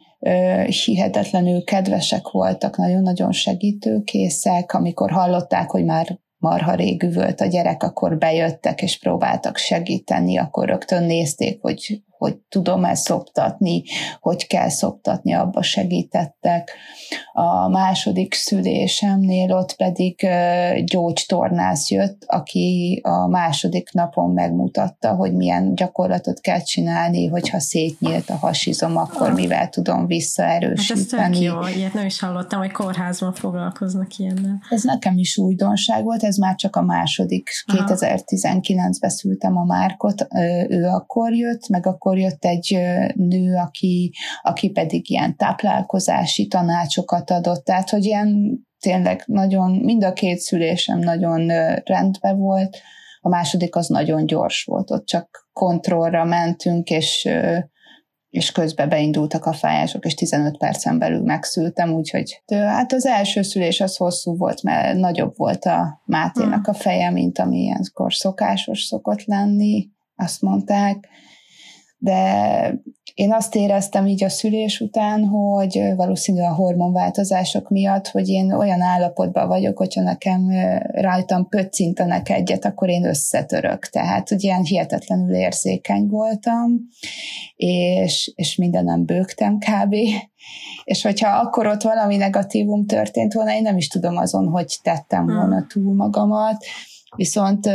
hihetetlenül kedvesek voltak, nagyon-nagyon segítőkészek, amikor hallották, hogy már marha rég üvölt a gyerek, akkor bejöttek és próbáltak segíteni, akkor rögtön nézték, hogy hogy tudom-e szoptatni, hogy kell szoptatni, abba segítettek. A második szülésemnél ott pedig gyógytornász jött, aki a második napon megmutatta, hogy milyen gyakorlatot kell csinálni, hogyha szétnyílt a hasizom, akkor mivel tudom visszaerősíteni. Hát ez jó, ilyet nem is hallottam, hogy kórházban foglalkoznak ilyennel. Ez nekem is újdonság volt, ez már csak a második. 2019-ben szültem a Márkot, ő akkor jött, meg akkor akkor jött egy nő, aki, aki pedig ilyen táplálkozási tanácsokat adott, tehát hogy ilyen tényleg nagyon, mind a két szülésem nagyon rendben volt, a második az nagyon gyors volt, ott csak kontrollra mentünk, és és közben beindultak a fájások, és 15 percen belül megszültem, úgyhogy hát az első szülés az hosszú volt, mert nagyobb volt a Máténak a feje, mint ami ilyenkor szokásos szokott lenni, azt mondták, de én azt éreztem így a szülés után, hogy valószínűleg a hormonváltozások miatt, hogy én olyan állapotban vagyok, hogyha nekem rajtam pöccintenek egyet, akkor én összetörök. Tehát, hogy ilyen hihetetlenül érzékeny voltam, és, és mindenem bőgtem kb. És hogyha akkor ott valami negatívum történt volna, én nem is tudom azon, hogy tettem volna túl magamat. Viszont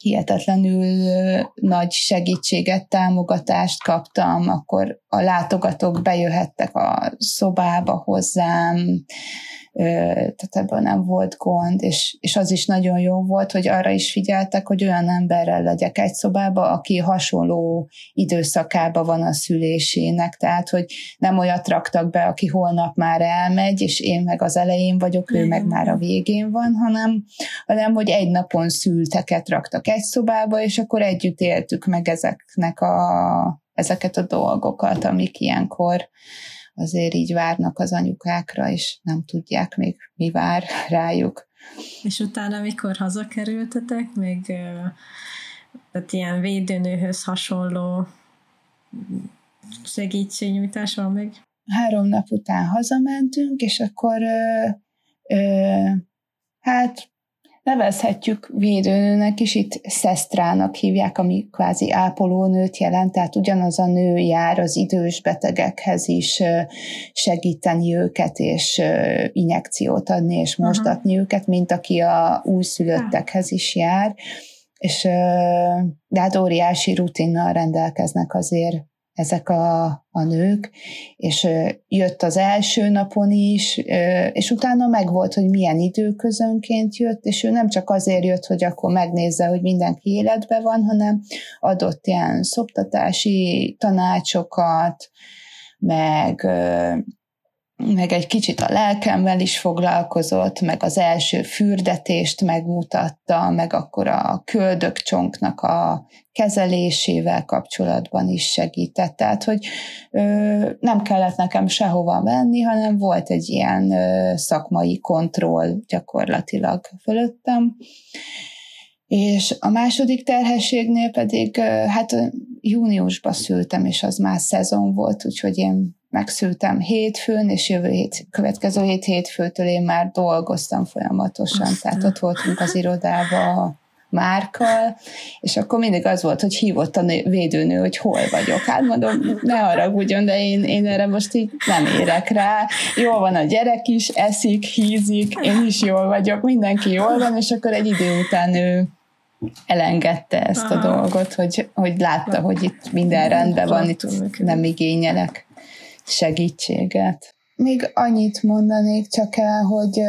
hihetetlenül nagy segítséget, támogatást kaptam, akkor a látogatók bejöhettek a szobába hozzám, tehát ebből nem volt gond, és, és az is nagyon jó volt, hogy arra is figyeltek, hogy olyan emberrel legyek egy szobába, aki hasonló időszakába van a szülésének, tehát hogy nem olyat raktak be, aki holnap már elmegy, és én meg az elején vagyok, ő meg már a végén van, hanem, hanem hogy egy napon szülteket raktak egy szobába, és akkor együtt éltük meg ezeknek a, ezeket a dolgokat, amik ilyenkor azért így várnak az anyukákra, és nem tudják még mi vár rájuk. És utána, mikor hazakerültetek, még tehát ilyen védőnőhöz hasonló segítségnyújtás van még? három nap után hazamentünk, és akkor ö, ö, hát nevezhetjük védőnőnek is, itt szesztrának hívják, ami kvázi ápolónőt jelent, tehát ugyanaz a nő jár az idős betegekhez is segíteni őket, és injekciót adni, és mostatni uh-huh. őket, mint aki a újszülöttekhez is jár, és de hát óriási rutinnal rendelkeznek azért ezek a, a nők, és jött az első napon is, és utána megvolt, hogy milyen időközönként jött, és ő nem csak azért jött, hogy akkor megnézze, hogy mindenki életben van, hanem adott ilyen szoptatási tanácsokat, meg meg egy kicsit a lelkemmel is foglalkozott, meg az első fürdetést megmutatta, meg akkor a köldökcsonknak a kezelésével kapcsolatban is segített. Tehát, hogy ö, nem kellett nekem sehova menni, hanem volt egy ilyen ö, szakmai kontroll gyakorlatilag fölöttem. És a második terhességnél pedig, hát júniusban szültem, és az már szezon volt, úgyhogy én megszültem hétfőn, és jövő hét, következő hét hétfőtől én már dolgoztam folyamatosan, Aztán. tehát ott voltunk az irodába Márkal, és akkor mindig az volt, hogy hívott a védőnő, hogy hol vagyok. Hát mondom, ne haragudjon, de én, én erre most így nem érek rá. Jól van a gyerek is, eszik, hízik, én is jól vagyok, mindenki jól van, és akkor egy idő után ő elengedte ezt a dolgot, hogy, hogy látta, hogy itt minden rendben van, itt nem igényelek segítséget. Még annyit mondanék csak el, hogy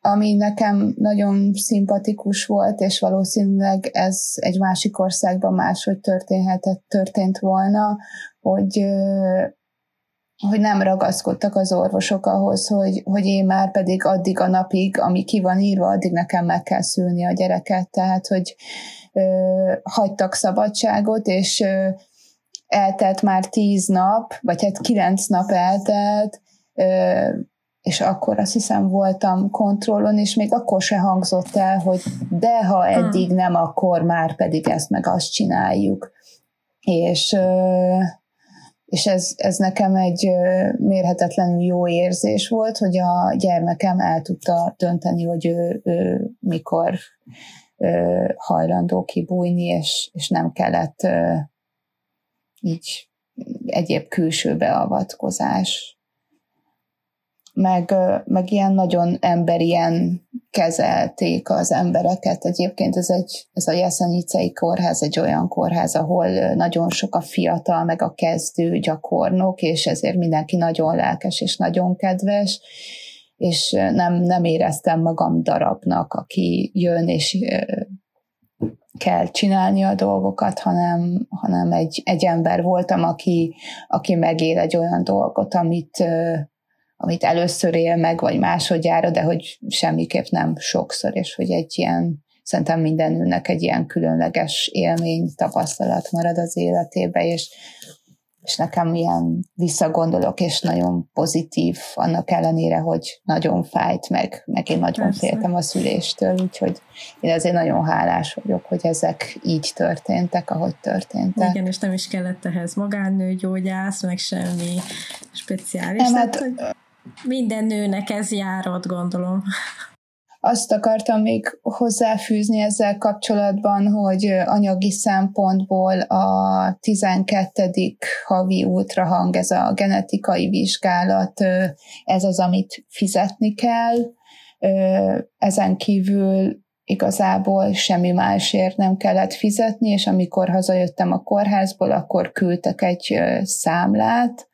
ami nekem nagyon szimpatikus volt, és valószínűleg ez egy másik országban máshogy történhetett, történt volna, hogy hogy nem ragaszkodtak az orvosok ahhoz, hogy, hogy én már pedig addig a napig, ami ki van írva, addig nekem meg kell szülni a gyereket. Tehát, hogy ö, hagytak szabadságot, és ö, eltelt már tíz nap, vagy hát kilenc nap eltelt, és akkor azt hiszem voltam kontrollon, és még akkor se hangzott el, hogy de ha hmm. eddig nem, akkor már pedig ezt meg azt csináljuk. És, és ez, ez nekem egy mérhetetlenül jó érzés volt, hogy a gyermekem el tudta dönteni, hogy ő, ő mikor hajlandó kibújni, és, és nem kellett így egyéb külső beavatkozás. Meg, meg ilyen nagyon emberien kezelték az embereket. Egyébként ez, egy, ez a Jeszenicei kórház egy olyan kórház, ahol nagyon sok a fiatal, meg a kezdő gyakornok, és ezért mindenki nagyon lelkes és nagyon kedves, és nem, nem éreztem magam darabnak, aki jön és kell csinálni a dolgokat, hanem, hanem egy, egy ember voltam, aki, aki megél egy olyan dolgot, amit, amit először él meg, vagy másodjára, de hogy semmiképp nem sokszor, és hogy egy ilyen, szerintem minden nőnek egy ilyen különleges élmény, tapasztalat marad az életébe, és és nekem ilyen visszagondolok, és nagyon pozitív, annak ellenére, hogy nagyon fájt meg, meg én nagyon Persze. féltem a szüléstől, úgyhogy én azért nagyon hálás vagyok, hogy ezek így történtek, ahogy történtek. Igen, és nem is kellett ehhez magánnőgyógyász, meg semmi speciális. Nem, hát, hogy minden nőnek ez járott, gondolom. Azt akartam még hozzáfűzni ezzel kapcsolatban, hogy anyagi szempontból a 12. havi ultrahang, ez a genetikai vizsgálat, ez az, amit fizetni kell. Ezen kívül igazából semmi másért nem kellett fizetni, és amikor hazajöttem a kórházból, akkor küldtek egy számlát,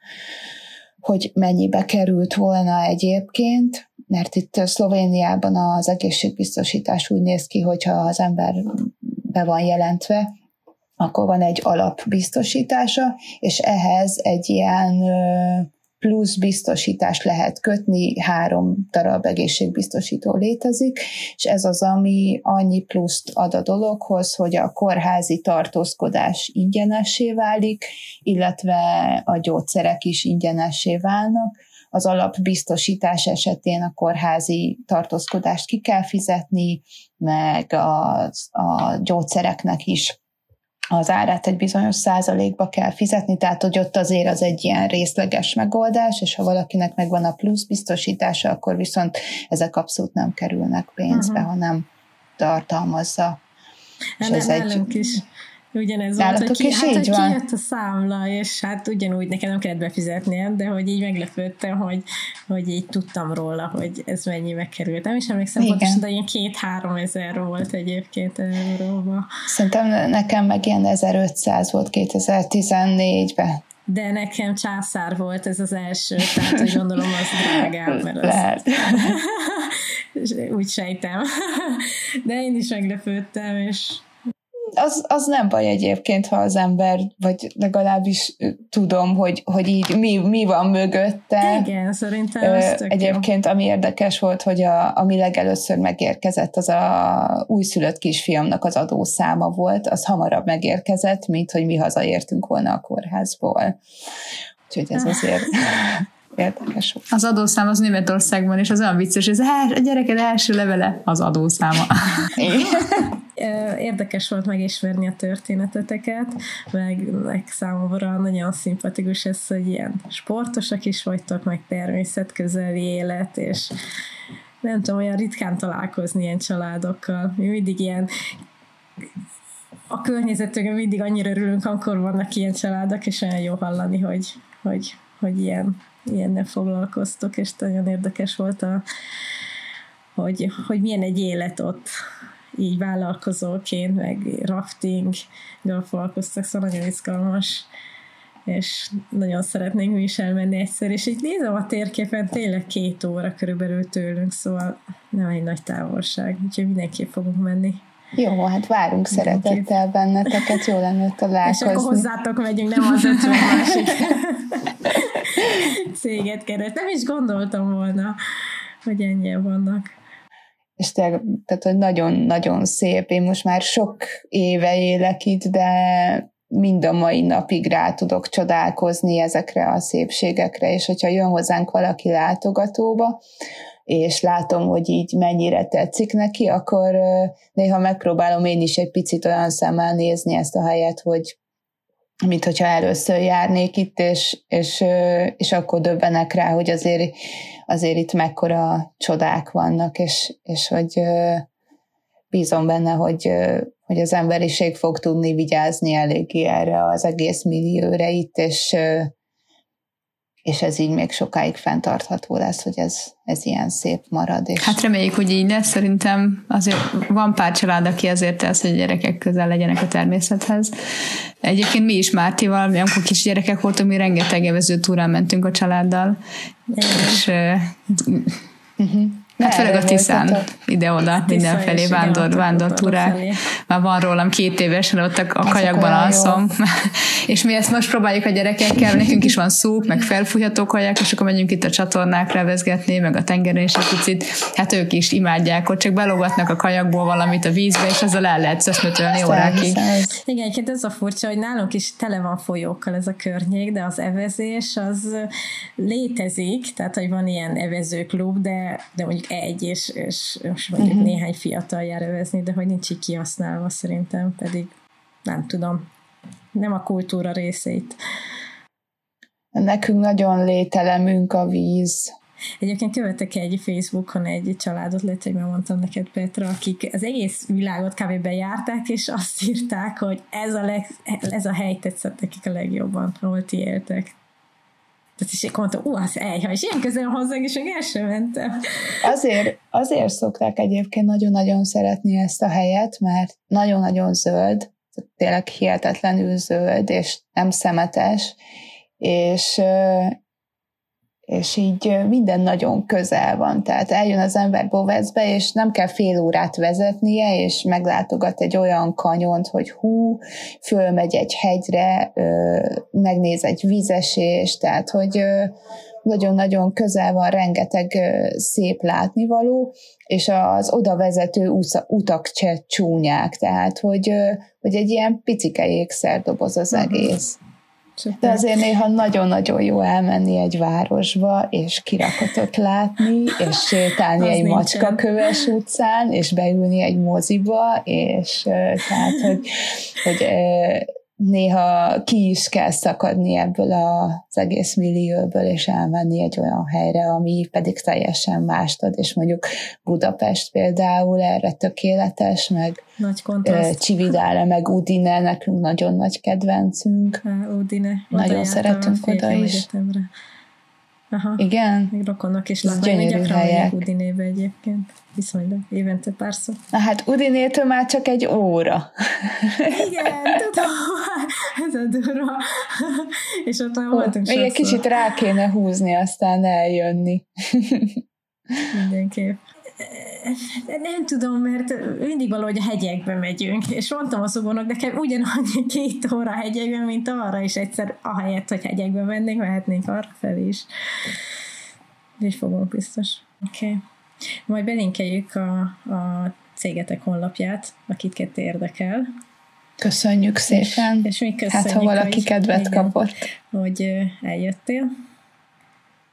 hogy mennyibe került volna egyébként, mert itt Szlovéniában az egészségbiztosítás úgy néz ki, hogyha az ember be van jelentve, akkor van egy alapbiztosítása, és ehhez egy ilyen plusz biztosítást lehet kötni, három darab egészségbiztosító létezik, és ez az, ami annyi pluszt ad a dologhoz, hogy a kórházi tartózkodás ingyenessé válik, illetve a gyógyszerek is ingyenessé válnak, az alapbiztosítás esetén a kórházi tartózkodást ki kell fizetni, meg a, a gyógyszereknek is az árát egy bizonyos százalékba kell fizetni, tehát hogy ott azért az egy ilyen részleges megoldás, és ha valakinek megvan a plusz biztosítása, akkor viszont ezek abszolút nem kerülnek pénzbe, uh-huh. hanem tartalmazza. És ez egy... is Ugyanez volt, hogy, ki, hát, hogy van. kijött a számla, és hát ugyanúgy nekem nem kellett befizetnie, de hogy így meglepődtem, hogy, hogy így tudtam róla, hogy ez mennyibe került. Nem is emlékszem Igen. pontosan, de ilyen két-három ezer volt egyébként euróba. Szerintem nekem meg ilyen 1500 volt 2014-ben. De nekem császár volt ez az első, tehát hogy gondolom az drágább, mert az... Lehet. úgy sejtem. De én is meglepődtem, és az, az nem baj egyébként, ha az ember, vagy legalábbis tudom, hogy, hogy így mi, mi van mögötte. Igen, szerintem ez tök Egyébként jó. ami érdekes volt, hogy a, ami legelőször megérkezett, az a újszülött kisfiamnak az adószáma volt, az hamarabb megérkezett, mint hogy mi hazaértünk volna a kórházból. Úgyhogy ez azért érdekes volt. Az adószám az Németországban, és az olyan vicces, hogy a gyereked első levele az adószáma. Érdekes volt megismerni a történeteteket, meg, meg számomra nagyon szimpatikus ez, hogy ilyen sportosak is vagytok, meg természetközeli élet, és nem tudom, olyan ritkán találkozni ilyen családokkal. Mi mindig ilyen a környezetünkön mindig annyira örülünk, amikor vannak ilyen családok, és olyan jó hallani, hogy, hogy, hogy ilyen ilyennel foglalkoztok, és nagyon érdekes volt, a, hogy, hogy milyen egy élet ott így vállalkozóként, meg rafting foglalkoztak, szóval nagyon izgalmas és nagyon szeretnénk mi is elmenni egyszer, és így nézem a térképen, tényleg két óra körülbelül tőlünk, szóval nem egy nagy távolság, úgyhogy mindenképp fogunk menni. Jó, hát várunk szeretettel benneteket, jó lenne találkozni. És akkor hozzátok megyünk, nem az ötven másik céget keres. Nem is gondoltam volna, hogy ennyien vannak. És te, tehát, hogy nagyon-nagyon szép. Én most már sok éve élek itt, de mind a mai napig rá tudok csodálkozni ezekre a szépségekre, és hogyha jön hozzánk valaki látogatóba, és látom, hogy így mennyire tetszik neki, akkor néha megpróbálom én is egy picit olyan szemmel nézni ezt a helyet, hogy mint hogyha először járnék itt, és, és, és akkor döbbenek rá, hogy azért, azért itt mekkora csodák vannak, és, és hogy bízom benne, hogy, hogy az emberiség fog tudni vigyázni eléggé erre az egész millióra itt, és, és ez így még sokáig fenntartható lesz, hogy ez, ez ilyen szép marad. És... Hát reméljük, hogy így lesz. Szerintem azért van pár család, aki azért tesz, hogy a gyerekek közel legyenek a természethez. Egyébként mi is Mártival, amikor kis gyerekek voltunk, mi rengeteg evező túrán mentünk a családdal, és uh-huh. Hát főleg a Tiszán, ide-oda, mindenfelé vándor, vándortúrák. Már van rólam két évesen, ott a, a kajakban alszom. és mi ezt most próbáljuk a gyerekekkel, nekünk is van szúp, meg felfújható kajak, és akkor megyünk itt a csatornák revezgetni, meg a tengeren is egy picit. Hát ők is imádják, hogy csak belogatnak a kajakból valamit a vízbe, és ezzel el lehet szöszmötölni órákig. Igen, egyébként ez a furcsa, hogy nálunk is tele van folyókkal ez a környék, de az evezés az létezik, tehát hogy van ilyen evezőklub, de, de mondjuk egy, és, és, és mondjuk uh-huh. néhány fiatal jár övezni, de hogy nincs így kihasználva szerintem, pedig nem tudom, nem a kultúra részét. Nekünk nagyon lételemünk a víz. Egyébként követek egy Facebookon egy családot, lehet, hogy mondtam neked, Petra, akik az egész világot kb. bejárták, és azt írták, hogy ez a, leg, ez a hely tetszett nekik a legjobban, ahol ti éltek. Tehát is mondtam, ú, az eljha, és ilyen közel hozzánk, és még el sem mentem. Azért, azért szokták egyébként nagyon-nagyon szeretni ezt a helyet, mert nagyon-nagyon zöld, tényleg hihetetlenül zöld, és nem szemetes, és, és így minden nagyon közel van. Tehát eljön az ember Bovecbe, és nem kell fél órát vezetnie, és meglátogat egy olyan kanyont, hogy hú, fölmegy egy hegyre, megnéz egy vízesést, tehát hogy nagyon-nagyon közel van, rengeteg szép látnivaló, és az oda vezető utak se csúnyák, tehát hogy, hogy egy ilyen picike ékszerdoboz az uh-huh. egész. Szuper. De azért néha nagyon-nagyon jó elmenni egy városba, és kirakatot látni, és sétálni Az egy macskaköves utcán, és beülni egy moziba, és tehát, hogy, hogy néha ki is kell szakadni ebből az egész millióból, és elmenni egy olyan helyre, ami pedig teljesen mást ad, és mondjuk Budapest például erre tökéletes, meg Nagy kontraszt. Cividale, meg Udine, nekünk nagyon nagy kedvencünk. Á, Udine. Nagyon Oda szeretünk oda is. Egyetemre. Aha. Igen? Még rokonok is. Én gyönyörű gyakran helyek. Udinébe egyébként. Viszonylag évente párszor. Na hát Udinétől már csak egy óra. Igen, tudom. Ez a durva. És ott már voltunk Még egy kicsit rá kéne húzni, aztán eljönni. Mindenképp. Nem tudom, mert mindig valahogy a hegyekbe megyünk, és mondtam a szobónak, nekem ugyanannyi két óra hegyekben, mint arra, és egyszer ahelyett, hogy hegyekbe mennénk, mehetnénk arra felé is. És fogunk biztos. Oké. Okay. Majd belinkeljük a, a cégetek honlapját, akiket érdekel. Köszönjük szépen. És mi köszönjük, Hát, ha valaki hogy, kedvet igen, kapott. hogy eljöttél,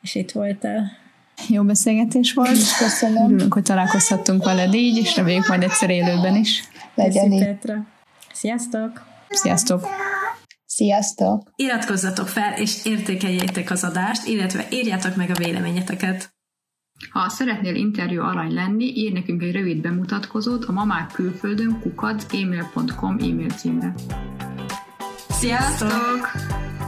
és itt voltál. Jó beszélgetés volt. Köszönöm. Örülünk, hogy találkozhattunk veled így, és reméljük majd egyszer élőben is. Legyen így. Petra. Sziasztok! Sziasztok! Sziasztok! Iratkozzatok fel, és értékeljétek az adást, illetve írjátok meg a véleményeteket. Ha szeretnél interjú arany lenni, írj nekünk egy rövid bemutatkozót a mamák külföldön kukac e-mail címre. Sziasztok! Sziasztok!